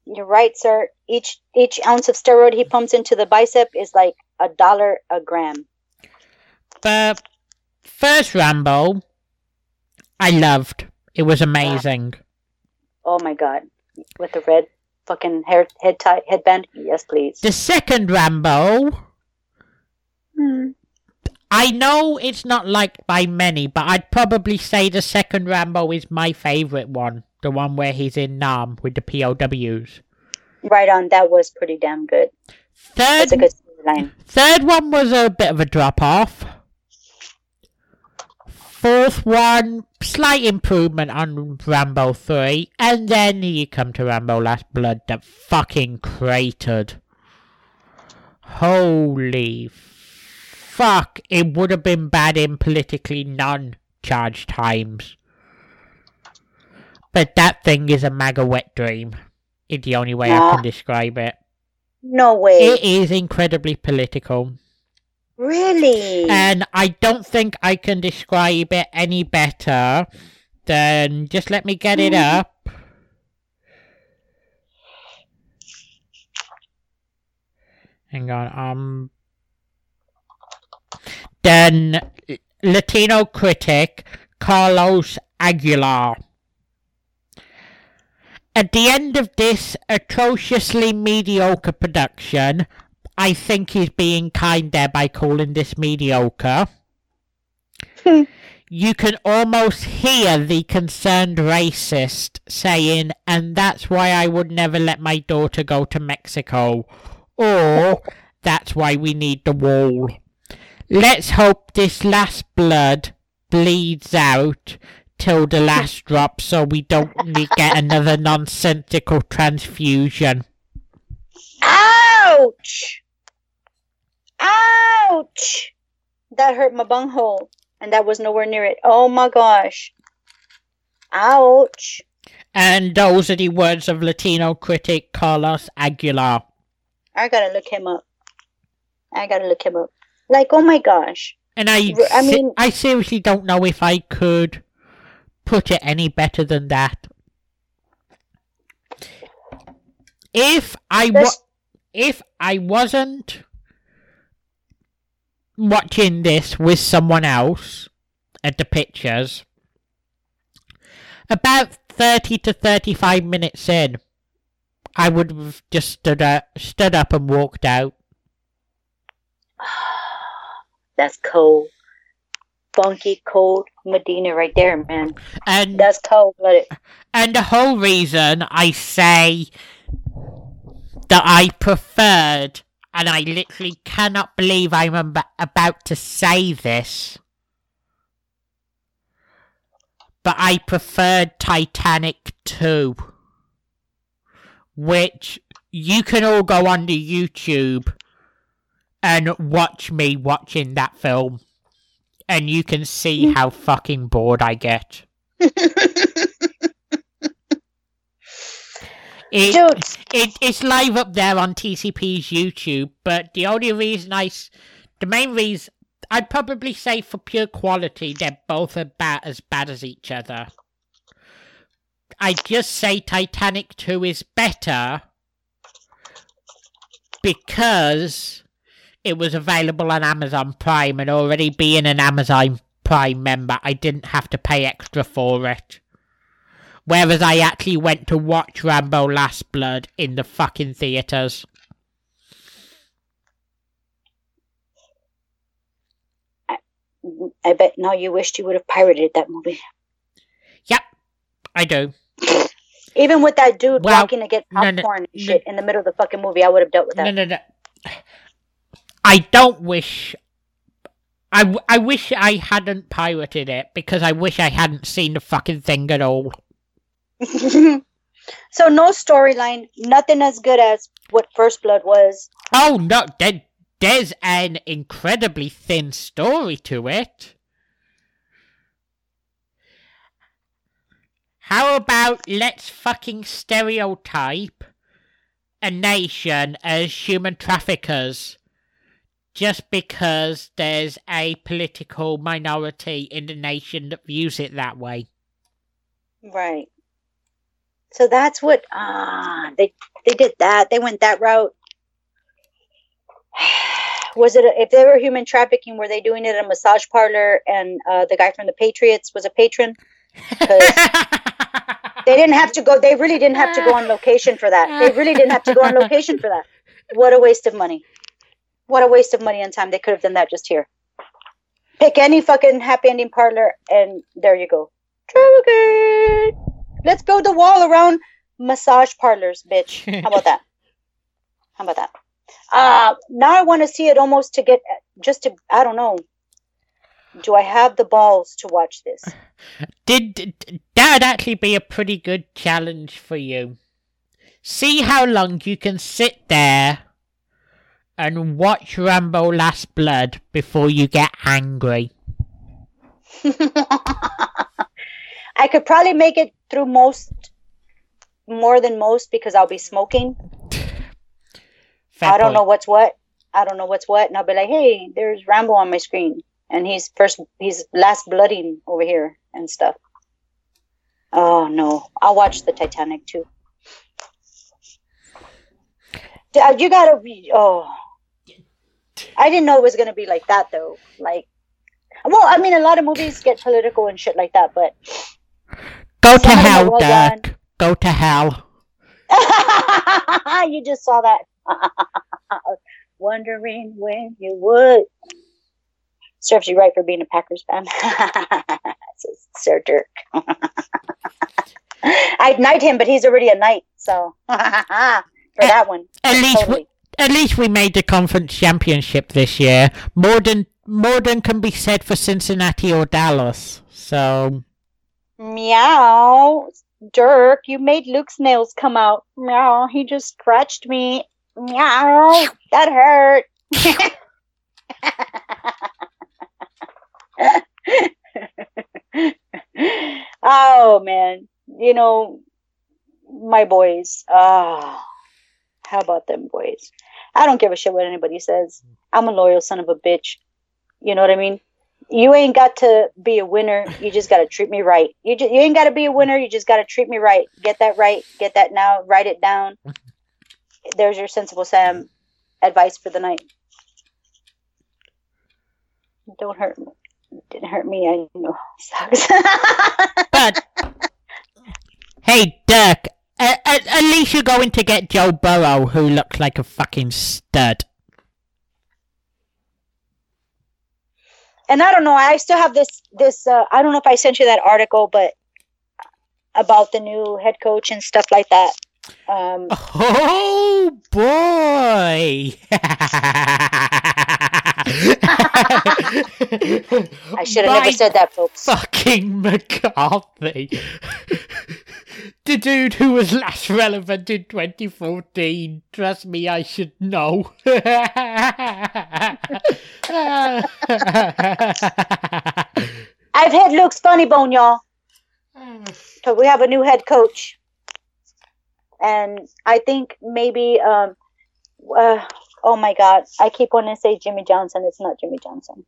You're right, sir. Each each ounce of steroid he pumps into the bicep is like a dollar a gram. But first Rambo, I loved. It was amazing. Oh my god, with the red fucking hair head tie headband. Yes, please. The second Rambo, Hmm. I know it's not liked by many, but I'd probably say the second Rambo is my favourite one. The one where he's in Nam with the POWs. Right on. That was pretty damn good. Third, That's a good storyline. third one was a bit of a drop off. Fourth one, slight improvement on Rambo 3. And then you come to Rambo Last Blood that fucking cratered. Holy fuck. It would have been bad in politically non charged times. But that thing is a MAGA wet dream. It's the only way I can describe it. No way. It is incredibly political. really? And I don't think I can describe it any better than just let me get it up. Hang on, um then Latino critic Carlos Aguilar. At the end of this atrociously mediocre production, I think he's being kind there by calling this mediocre. Hmm. you can almost hear the concerned racist saying, and that's why I would never let my daughter go to Mexico. Or, that's why we need the wall. Let's hope this last blood bleeds out till the last drop so we don't get another nonsensical transfusion. Ouch! Ouch! That hurt my bunghole, and that was nowhere near it. Oh my gosh. Ouch. And those are the words of Latino critic Carlos Aguilar. I gotta look him up. I gotta look him up. Like, oh my gosh. And I, I mean- I seriously don't know if I could put it any better than that. If I wa- if I wasn't watching this with someone else at the pictures, about 30 to 35 minutes in, I would have just stood up, stood up and walked out. That's cold. Funky, cold Medina right there, man. And That's cold blooded. And the whole reason I say that I preferred, and I literally cannot believe I'm ab- about to say this, but I preferred Titanic 2, which you can all go onto YouTube and watch me watching that film, and you can see mm. how fucking bored I get. It, it it's live up there on TCP's YouTube, but the only reason I, the main reason I'd probably say for pure quality, they're both about as bad as each other. I'd just say Titanic 2 is better because it was available on Amazon Prime, and already being an Amazon Prime member, I didn't have to pay extra for it. Whereas I actually went to watch Rambo Last Blood in the fucking theatres. I bet now you wished you would have pirated that movie. Yep, I do. Even with that dude Well, walking to get no, no, popcorn and no. shit in the middle of the fucking movie, I would have dealt with that. No, no, no. I don't wish. I, w- I wish I hadn't pirated it because I wish I hadn't seen the fucking thing at all. so no storyline, nothing as good as what First Blood was. Oh no, there, there's an incredibly thin story to it. How about let's fucking stereotype a nation as human traffickers just because there's a political minority in the nation that views it that way? Right. So that's what ah they they did that. They went that route. Was it a, if they were human trafficking? Were they doing it at a massage parlor? And uh, the guy from the Patriots was a patron. they didn't have to go. They really didn't have to go on location for that. They really didn't have to go on location for that. What a waste of money. What a waste of money and time. They could have done that just here. Pick any fucking happy ending parlor, and there you go. Travel. Let's build a wall around massage parlors, bitch. How about that? How about that? Uh, now I want to see it almost to get just to I don't know. Do I have the balls to watch this? Did did- that'd actually be a pretty good challenge for you. See how long you can sit there and watch Rambo Last Blood before you get angry. I could probably make it through most, more than most, because I'll be smoking. I don't point. know what's what. I don't know what's what, and I'll be like, "Hey, there's Rambo on my screen, and he's first, he's last blooding over here and stuff." Oh no, I'll watch the Titanic too. Dad, uh, you gotta be. Oh, I didn't know it was gonna be like that though. Like, well, I mean, a lot of movies get political and shit like that, but Go to Some of them are hell, well done. Dirk. Go to hell. you just saw that. Wondering when you would. Serves you right for being a Packers fan. Says Sir Dirk. I'd knight him, but he's already a knight, so for that one. At least, Totally. At least we made the conference championship this year. More than more than can be said for Cincinnati or Dallas. So Meow. Dirk, you made Luke's nails come out. Meow. He just scratched me. Meow. That hurt. oh man. You know, my boys. Ah. how about them boys? I don't give a shit what anybody says. Mm. I'm a loyal son of a bitch. You know what I mean? You ain't got to be a winner. You just got to treat me right. You just, you ain't got to be a winner. You just got to treat me right. Get that right. Get that now. Write it down. There's your sensible Sam advice for the night. Don't hurt me. Didn't hurt me. I know. Sucks. But hey, Dirk, at, at, at least you're going to get Joe Burrow, who looks like a fucking stud. and I don't know. I still have this. This. Uh, I don't know if I sent you that article, but about the new head coach and stuff like that. Um, Oh boy! I should have never said that, folks. Fucking McCarthy. The dude who was last relevant in 2014. Trust me, I should know. I've had Luke's funny bone, y'all. So we have a new head coach, and I think maybe. Um, uh, oh my God! I keep wanting to say Jimmy Johnson. It's not Jimmy Johnson.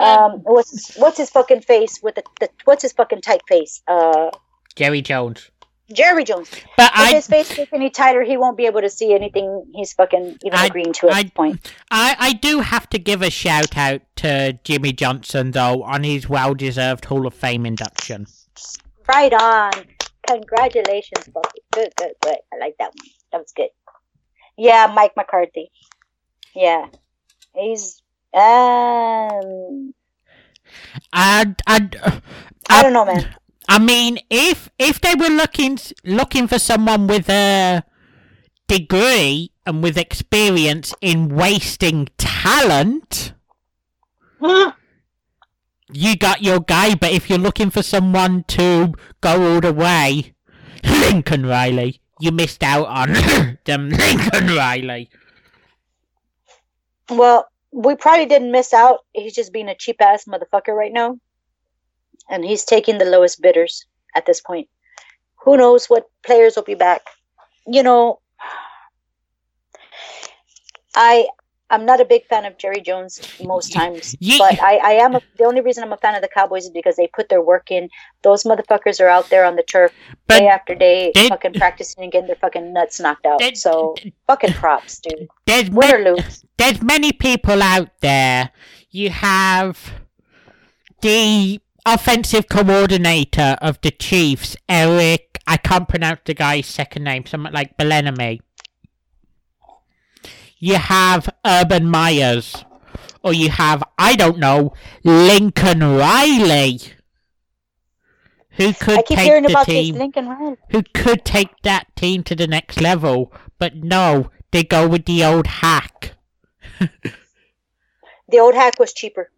Um, what's what's his fucking face with the, the what's his fucking tight face? Uh, Jerry Jones. Jerry Jones. But If I, his face gets any tighter, he won't be able to see anything he's fucking even I- agreeing to at I- this point. I, I do have to give a shout out to Jimmy Johnson though on his well deserved Hall of Fame induction. Right on. Congratulations, Bucky. Good, good, good. I like that one. That was good. Yeah, Mike McCarthy. Yeah. He's um And and uh, I don't know, man. I mean, if if they were looking looking for someone with a degree and with experience in wasting talent, you got your guy. But if you're looking for someone to go all the way, Lincoln Riley, you missed out on them Lincoln Riley. Well, we probably didn't miss out. He's just being a cheap ass motherfucker right now. And he's taking the lowest bidders at this point. Who knows what players will be back? You know, I I'm not a big fan of Jerry Jones most times, but I, I am. A, the only reason I'm a fan of the Cowboys is because they put their work in. Those motherfuckers are out there on the turf But day after day, fucking practicing and getting their fucking nuts knocked out. So fucking props, dude. there's Win or lose. there's many people out there. You have the offensive coordinator of the Chiefs, Eric. I can't pronounce the guy's second name. Something like Belenamy. You have Urban Meyers, or you have I don't know Lincoln Riley, who could I keep take hearing the about team this Lincoln Riley. who could take that team to the next level, but no, they go with the old hack. The old hack was cheaper.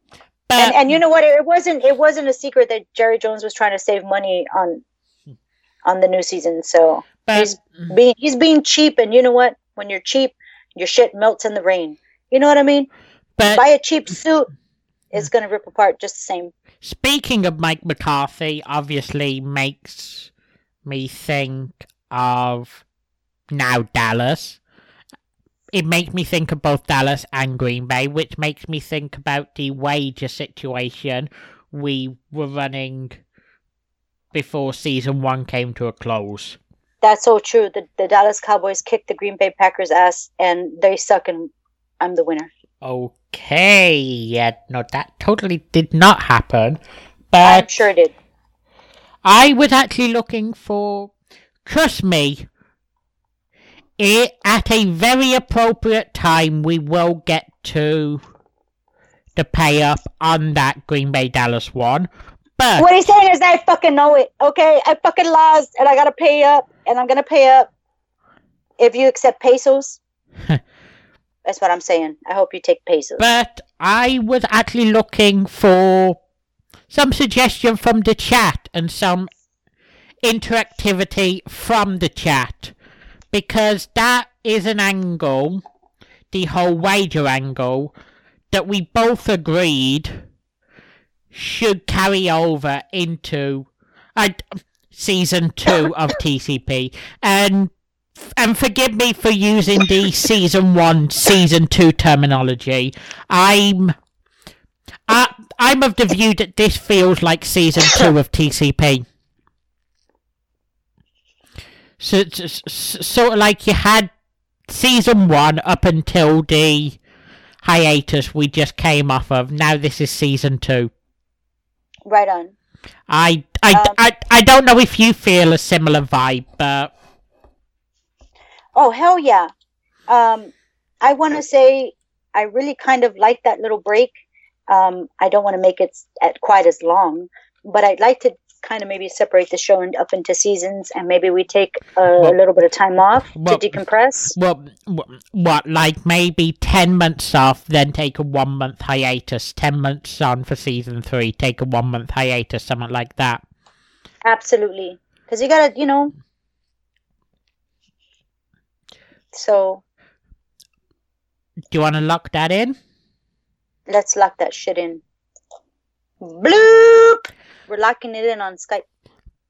But and and you know what? It wasn't it wasn't a secret that Jerry Jones was trying to save money on on the new season. So but, he's mm-hmm. being he's being cheap, and you know what? When you're cheap, your shit melts in the rain. You know what I mean? but Buy a cheap suit, it's gonna rip apart just the same. speaking of Mike McCarthy, obviously makes me think of now Dallas. It makes me think of both Dallas and Green Bay, which makes me think about the wager situation we were running before season one came to a close. That's so true. The the Dallas Cowboys kicked the Green Bay Packers ass, and they suck, and I'm the winner. Okay, yeah, no, that totally did not happen. But I'm sure it did. I was actually looking for, trust me, it, at a very appropriate time, we will get to the pay up on that Green Bay Dallas one. But What he's saying is, I fucking know it. Okay, I fucking lost, and I gotta pay up, and I'm gonna pay up. If you accept pesos, that's what I'm saying. I hope you take pesos. but I was actually looking for some suggestion from the chat and some interactivity from the chat because that is an angle, the whole wager angle, that we both agreed should carry over into uh, season two of TCP. And and forgive me for using the season one, season two terminology. I'm I, I'm of the view that this feels like season two of TCP. So, so, so, sort of like you had season one up until the hiatus we just came off of. Now this is season two. Right on. I, I, Um, I, I don't know if you feel a similar vibe, but Oh hell yeah. Um, I want to say I really kind of like that little break. Um, I don't want to make it at quite as long, but I'd like to kind of maybe separate the show in, up into seasons, and maybe we take a, Well- little bit of time off well- to decompress. Well, what, what, like maybe 10 months off, then take a one month hiatus, 10 months on for season three, take a one month hiatus, something like that. Absolutely, because you gotta, you know. So Do you want to lock that in? let's lock that shit in. Bloop. We're locking it in on Skype.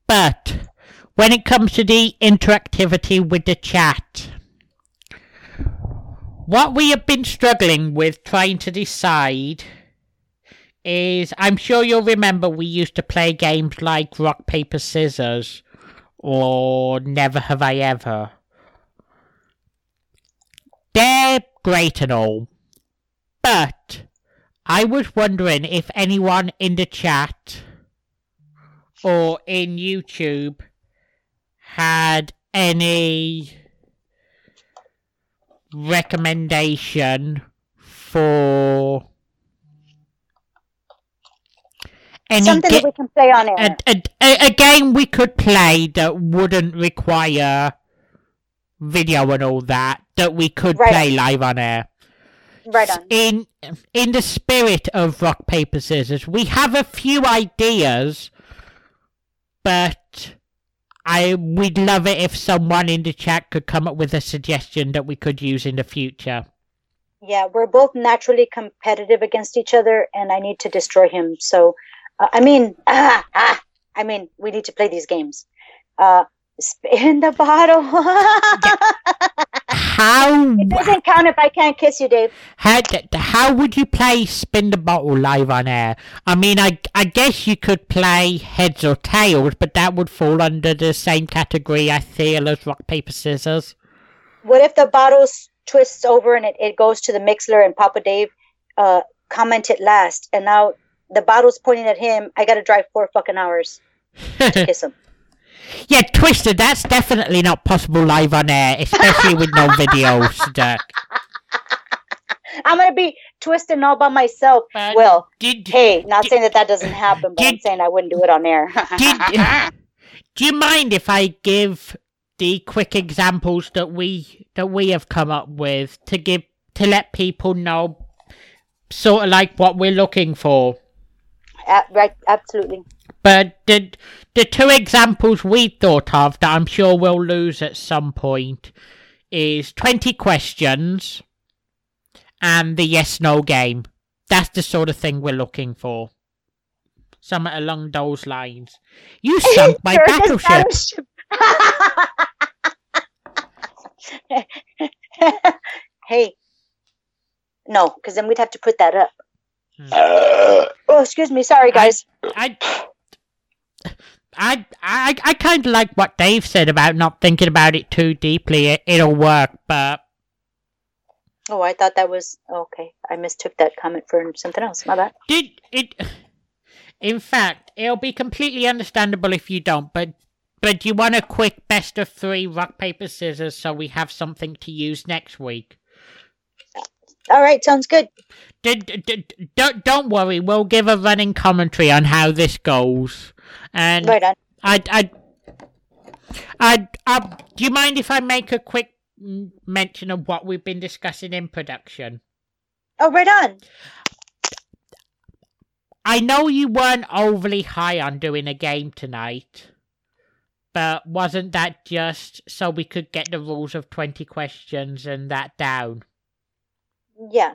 But when it comes to the interactivity with the chat, what we have been struggling with trying to decide is I'm sure you'll remember we used to play games like Rock, Paper, Scissors or Never Have I Ever. They're great and all, but I was wondering if anyone in the chat or in YouTube had any recommendation for any Something that we can play on air. a, a, a, game we could play that wouldn't require video and all that that we could Right. play live on air right on. in in the spirit of rock paper scissors we have a few ideas but i we'd love it if someone in the chat could come up with a suggestion that we could use in the future Yeah, we're both naturally competitive against each other, and I need to destroy him. So, uh, I mean, ah, ah, I mean, we need to play these games. Uh, spin the bottle. how it doesn't count if I can't kiss you, Dave. how, how would you play spin the bottle live on air i mean i i guess you could play heads or tails but that would fall under the same category i feel as rock paper scissors What if the bottle twists over and it, it goes to the mixer and Papa Dave uh, commented last, and now the bottle's pointing at him? I got to drive four fucking hours to kiss him. Yeah, Twisted, that's definitely not possible live on air, especially with no videos. Dirk. I'm gonna be twisting all by myself. But well, did, hey, not saying that that doesn't happen, but I'm saying I wouldn't do it on air. did, do you mind if I give the quick examples that we that we have come up with to give to let people know sort of like what we're looking for? A- right, absolutely. But the the two examples we thought of that I'm sure we'll lose at some point is twenty questions and the yes no game. That's the sort of thing we're looking for. Something along those lines. You sunk my Sure, this battleship. battleship. hey, no, because then we'd have to put that up. Hmm. oh, excuse me. Sorry, guys. I, I, I, I kind of like what Dave said about not thinking about it too deeply. It, it'll work, but Oh, I thought that was okay. I mistook that comment for something else. My bad. Did it? In fact, it'll be completely understandable if you don't. But but do you want a quick best of three rock paper scissors so we have something to use next week? All right, sounds good. Don't don't worry, we'll give a running commentary on how this goes. And Right on. I I I do you mind if I make a quick mention of what we've been discussing in production? Oh, right on. I know you weren't overly high on doing a game tonight, But wasn't that just so we could get the rules of 20 questions and that down? Yeah.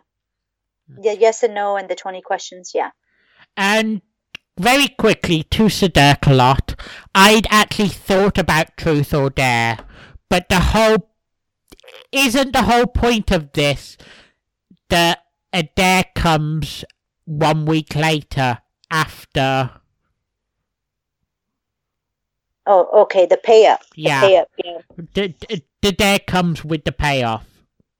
Hmm. Yeah, yes and no, and the 20 questions. Yeah. And very quickly to Sudokulot, I'd actually thought about Truth or Dare, but the whole isn't the whole point of this that a dare comes one week later after. Oh, okay. The payoff. up. The Yeah. Yeah. The, the, the dare comes with the payoff.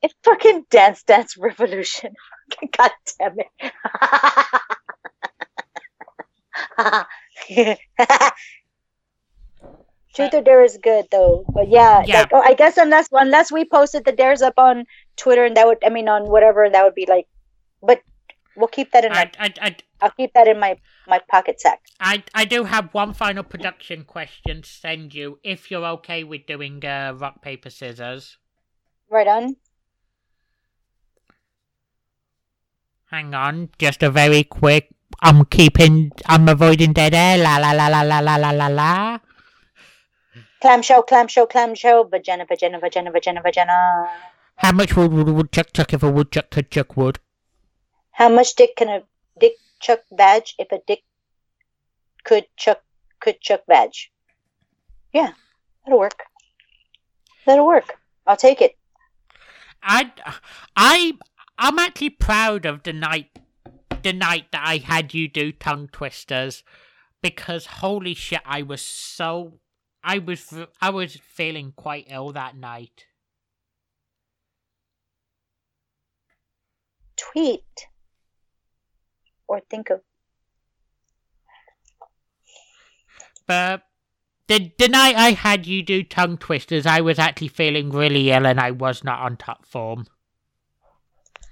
It's fucking Dance Dance Revolution. God damn it. Truth or Dare is good though, but yeah, Yeah. like oh, I guess unless unless we posted the dares up on Twitter and that would I mean on whatever that would be like, but we'll keep that in my I, I, I, I'll keep that in my my pocket sack. I, I do have one final production question to send you if you're okay with doing uh, rock, paper, scissors. Right on. Hang on, just a very quick. I'm keeping. I'm avoiding dead air. La la la la la la la la la. Clamshell, clamshell, clamshell, vagina, vagina, vagina, vagina, vagina. How much wood would would woodchuck chuck if a woodchuck could chuck wood? How much dick can a dick chuck badge if a dick could chuck could chuck badge? Yeah, that'll work. That'll work. I'll take it. I, I, I'm actually proud of the night, the night that I had you do tongue twisters, because holy shit, I was so, I was, I was feeling quite ill that night. Tweet or think of But the the night I had you do tongue twisters, I was actually feeling really ill and I was not on top form.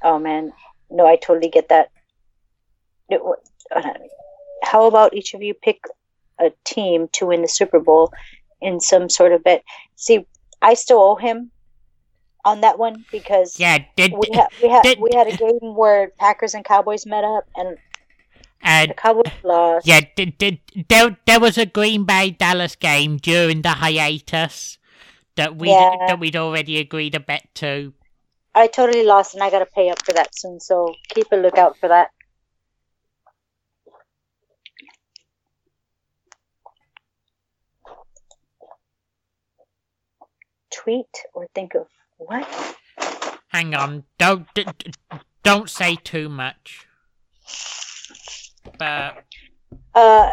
Oh man, no, I totally get that. Uh, How about each of you pick a team to win the Super Bowl in some sort of bet? See, I still owe him on that one because Yeah, did we had we had did- we had a game where Packers and Cowboys met up and the and Cowboys lost. yeah, did, did, there there was a Green Bay Dallas game during the hiatus that we Yeah. that we'd already agreed a bet to. I totally lost and I got to pay up for that soon. So keep a lookout for that. Tweet or think of what? Hang on, don't don't say too much. But Uh,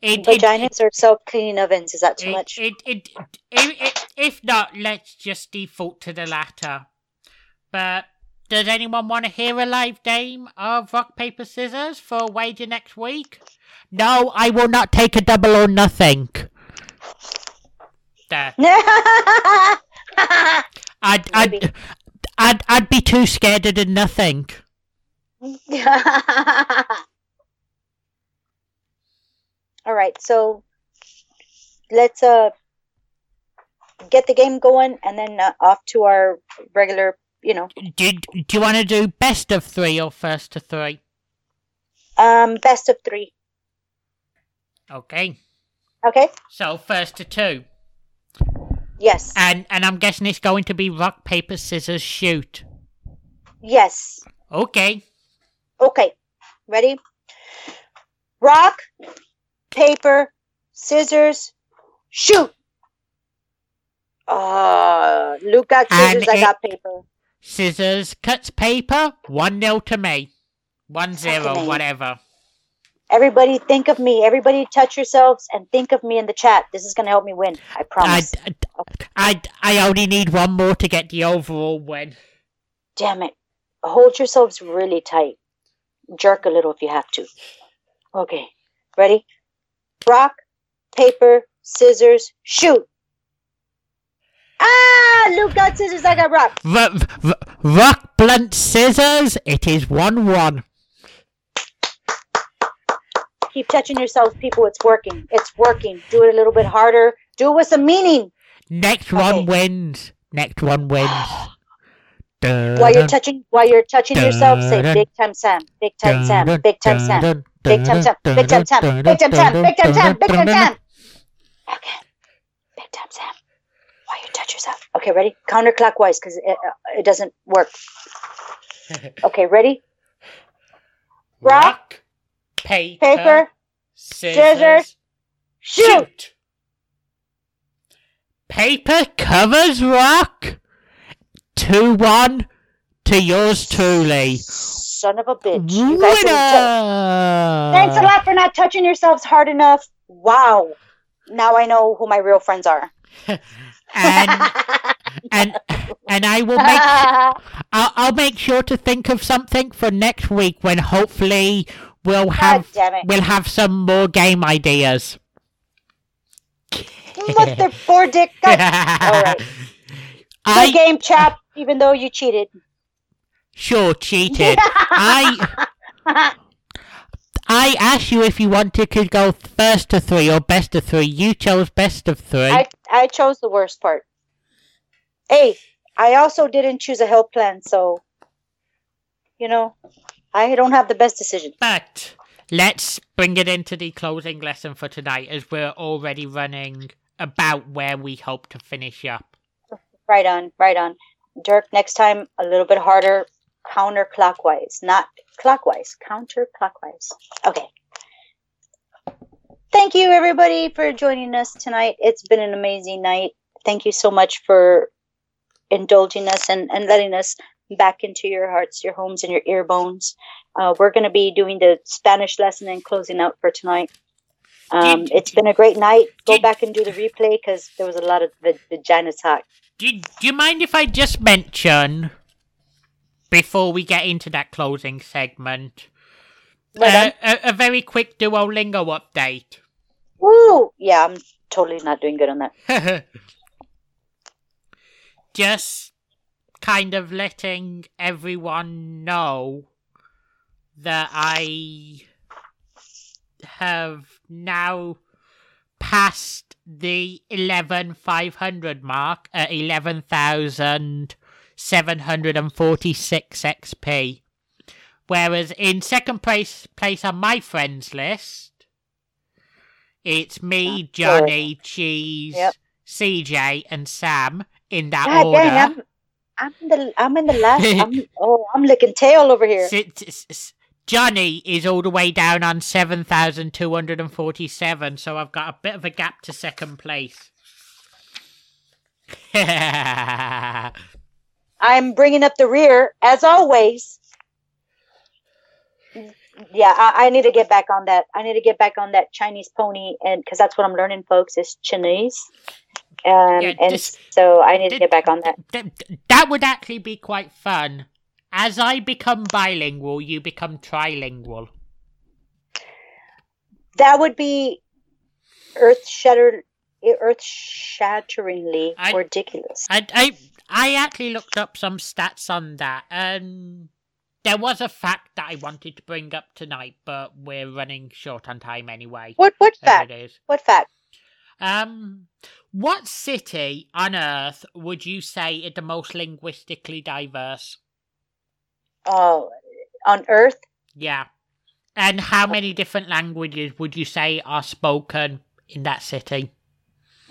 it, it, vaginas or self cleaning ovens? Is that too it, much? It, it, it, it, if not, let's just default to the latter. But does anyone want to hear a live game of rock paper scissors for a wager next week? No, I will not take a double or nothing. There. I'd, I'd, I'd, I'd be too scared to do nothing. All right, so let's uh get the game going and then uh, off to our regular, you know, Do, do you want to do best of three or first to three? um best of 3. Okay. Okay? So first to two. Yes. And and I'm guessing it's going to be rock, paper, scissors, shoot. Yes. Okay. Okay. Ready? Rock, paper, scissors, shoot. Uh, Luke got And scissors, I it- got paper. Scissors cuts paper. One nil to me. One zero, Fucking A. whatever. Everybody think of me. Everybody touch yourselves and think of me in the chat. This is going to help me win. I I, promise. I, I only need one more to get the overall win. Damn it. Hold yourselves really tight. Jerk a little if you have to. Okay. Ready? Rock, paper, scissors, shoot. Ah! Luke got scissors, I got rock. R- r- rock, blunt, scissors. It is one one. Keep touching yourselves, people. It's working. It's working. Do it a little bit harder. Do it with some meaning. Next Okay. one wins. Next one wins. While you're touching, while you're touching yourself, say. "Big time Sam, Big time Sam, Big time Sam, Big time Sam, Big time Sam, Big time Sam, Big time Sam, Big time Sam." Okay. damn, Sam. Touch yourself? Okay, ready? Counterclockwise because it, uh, it doesn't work. Okay, ready? Rock, paper, Paper, scissors, scissors, shoot. Paper covers rock. Two one to yours truly. Son of a bitch. You guys Winner. Thanks a lot for not touching yourselves hard enough. Wow. Now I know who my real friends are. And and and I will make I'll, I'll make sure to think of something for next week when hopefully we'll have we'll have some more game ideas. Mother four dick. All right. Good I game, chap, even though you cheated. sure cheated. I I asked you if you wanted to go first to three or best of three. You chose best of three. I, I chose the worst part. Hey, I also didn't choose a health plan, so, you know, I don't have the best decision. But let's bring it into the closing lesson for tonight as we're already running about where we hope to finish up. Right on, right on. Dirk, next time a little bit harder, counterclockwise, not clockwise, counterclockwise. Okay. Thank you, everybody, for joining us tonight. It's been an amazing night. Thank you so much for indulging us and, and letting us back into your hearts, your homes, and your ear bones. Uh, we're going to be doing the Spanish lesson and closing out for tonight. Um, Did- it's been a great night. Go did- back and do the replay because there was a lot of the vagina talk. Do, do you mind if I just mention, before we get into that closing segment, uh, a, a very quick Duolingo update? Woo! Yeah, I'm totally not doing good on that. just kind of letting everyone know that I have now passed the 11,500 mark at 11,746 XP. Whereas in second place, place on my friends list, it's me, Johnny, Cheese, Yep. CJ, and Sam in that God order. dang, I'm I'm the I'm in the last. I'm, oh, I'm licking tail over here. Johnny is all the way down on 7,247, so I've got a bit of a gap to second place. I'm bringing up the rear as always. Yeah, I, I need to get back on that. I need to get back on that Chinese pony, and because that's what I'm learning, folks, is Chinese. Um, Yeah, and this- so I need to get back on that. Th- th- that would actually be quite fun. As I become bilingual, you become trilingual. That would be earth shatter, earth shatteringly I- ridiculous. I, I, I actually looked up some stats on that, and there was a fact that I wanted to bring up tonight, but we're running short on time anyway. What what There fact? What fact? Um, what city on Earth would you say is the most linguistically diverse? Oh, on Earth, Yeah. And how many different languages would you say are spoken in that city?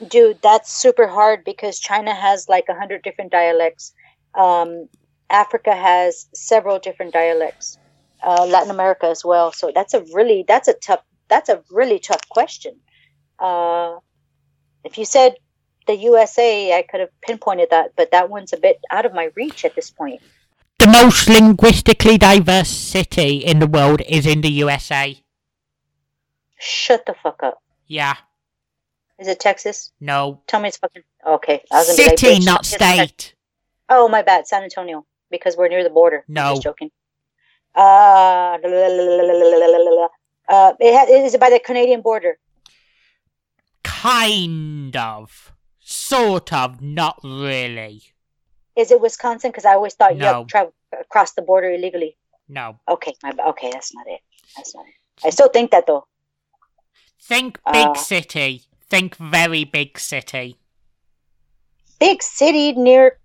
Dude, that's super hard because China has like a hundred different dialects. Um, Africa has several different dialects. Uh, Latin America as well. So that's a really that's a tough that's a really tough question. Uh, if you said the USA, I could have pinpointed that, but that one's a bit out of my reach at this point. The most linguistically diverse city in the world is in the USA. Shut the fuck up. Yeah. Is it Texas? No. Tell me it's fucking okay. I was gonna be like, City, not state. Oh, my bad. San Antonio, because we're near the border. No, I'm just joking. Uh, uh, it ha- is it by the Canadian border? Kind of. Sort of. Not really. Is it Wisconsin? Because I always thought you No. to travel across the border illegally. No. Okay, my okay, that's not it. That's not it. I still think that though. Think big Uh, city. Think very big city. Big city near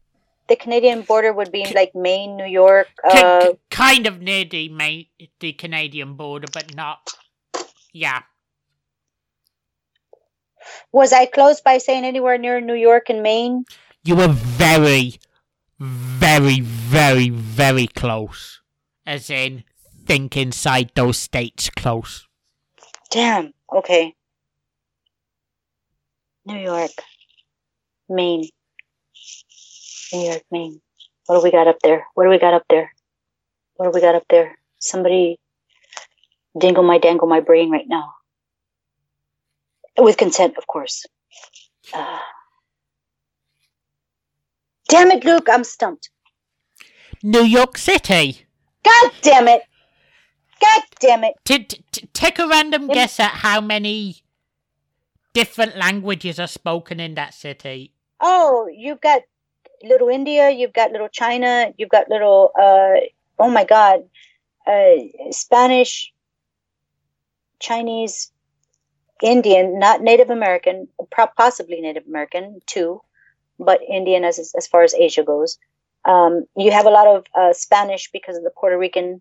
the Canadian border would be like Maine, New York. Uh, k- kind of near the ma- the Canadian border, but not. Yeah. Was I close by saying anywhere near New York and Maine? You were very, very, very, very close. As in, think inside those states close. Damn. Okay. New York, Maine. New York, Maine. What do we got up there? What do we got up there? What do we got up there? Somebody dingle my dangle my brain right now. With consent, of course. Uh, damn it, Luke, I'm stumped. New York City. God damn it. God damn it. T- t- t- take a random guess at how many different languages are spoken in that city. Oh, you've got little India, you've got little China, you've got little, uh, oh my God, uh, Spanish, Chinese, Indian, not Native American, possibly Native American too, but Indian as as far as Asia goes. Um, you have a lot of uh, Spanish because of the Puerto Rican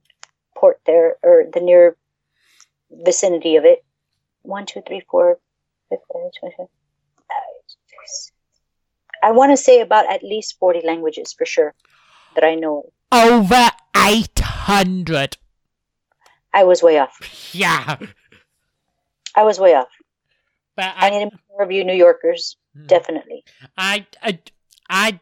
port there, or the near vicinity of it. One, two, three, four, fifth, 25. I want to say about at least 40 languages for sure that I know. Over 800. I was way off. Yeah. I was way off. But I I, need more of you New Yorkers, Hmm. definitely. I, I, I,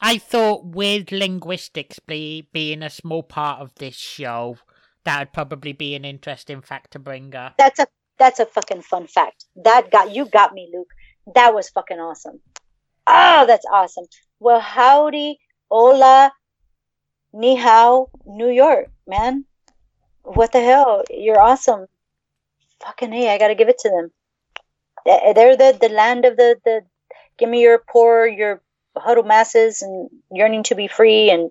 I thought with linguistics be, being a small part of this show, that would probably be an interesting fact to bring up. That's a that's a fucking fun fact. That got you got me, Luke. That was fucking awesome. Oh, that's awesome. Well, howdy, hola, ni hao, New York, man. What the hell? You're awesome. Fucking hey, I gotta give it to them. They- They're the the land of the the. Give me your poor, your huddled masses, and yearning to be free, and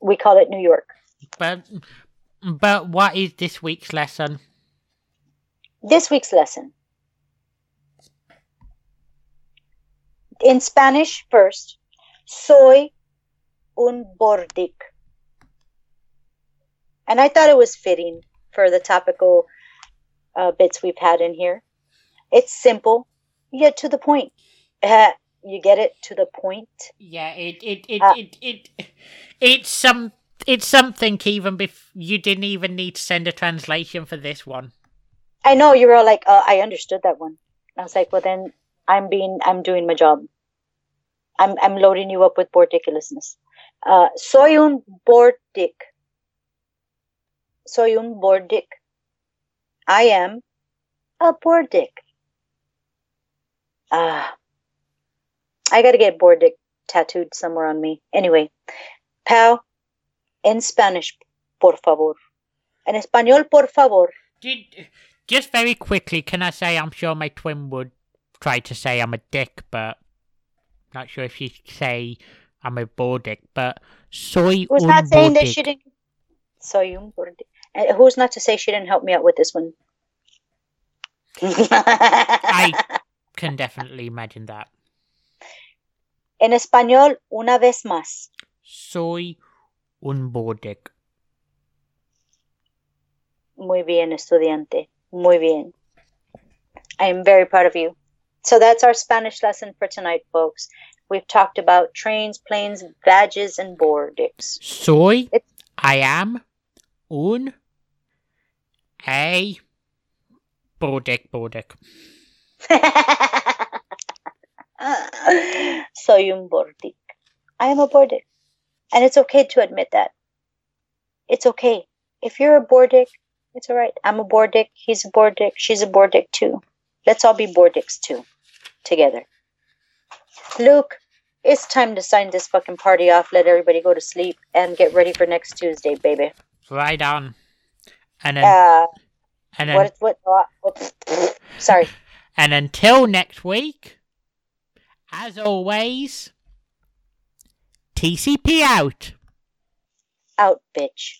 we call it New York. But, but what is this week's lesson? This week's lesson. In Spanish, first, soy un bordic. And I thought it was fitting for the topical uh, bits we've had in here. It's simple, yet to the point. Uh, you get it to the point. Yeah, it, it, it, Uh, it, it, it's some, it's something even bef- you didn't even need to send a translation for this one. I know you were all like, uh, I understood that one. And I was like, well, then I'm being, I'm doing my job. I'm, I'm loading you up with bordiculousness. Uh, soy un bordic. Soy un bordic. I am a bordic. Ah, I gotta get bordic tattooed somewhere on me. Anyway, pal, in Spanish, por favor. En español, por favor. Did, just very quickly, can I say I'm sure my twin would try to say I'm a dick, but not sure if she'd say I'm a bordic, but soy Who's un not saying that she didn't? Soy un bordic. And who's not to say she didn't help me out with this one? I can definitely imagine that. En español, una vez más. Soy un bordic. Muy bien, estudiante. Muy bien. I am very proud of you. So that's our Spanish lesson for tonight, folks. We've talked about trains, planes, badges, and bordicks. Soy, It's- I am, un, a, bordic, bordic. Soy un bordic. I am a bordic. And it's okay to admit that. It's okay. If you're a bordic, it's all right. I'm a bordic. He's a bordic. She's a bordic too. Let's all be bordics too. Together. Luke, it's time to sign this fucking party off, let everybody go to sleep, and get ready for next Tuesday, baby. Right on. And then, Uh, and then, what, what, what, what, sorry. and until next week, as always, TCP out. Out, bitch.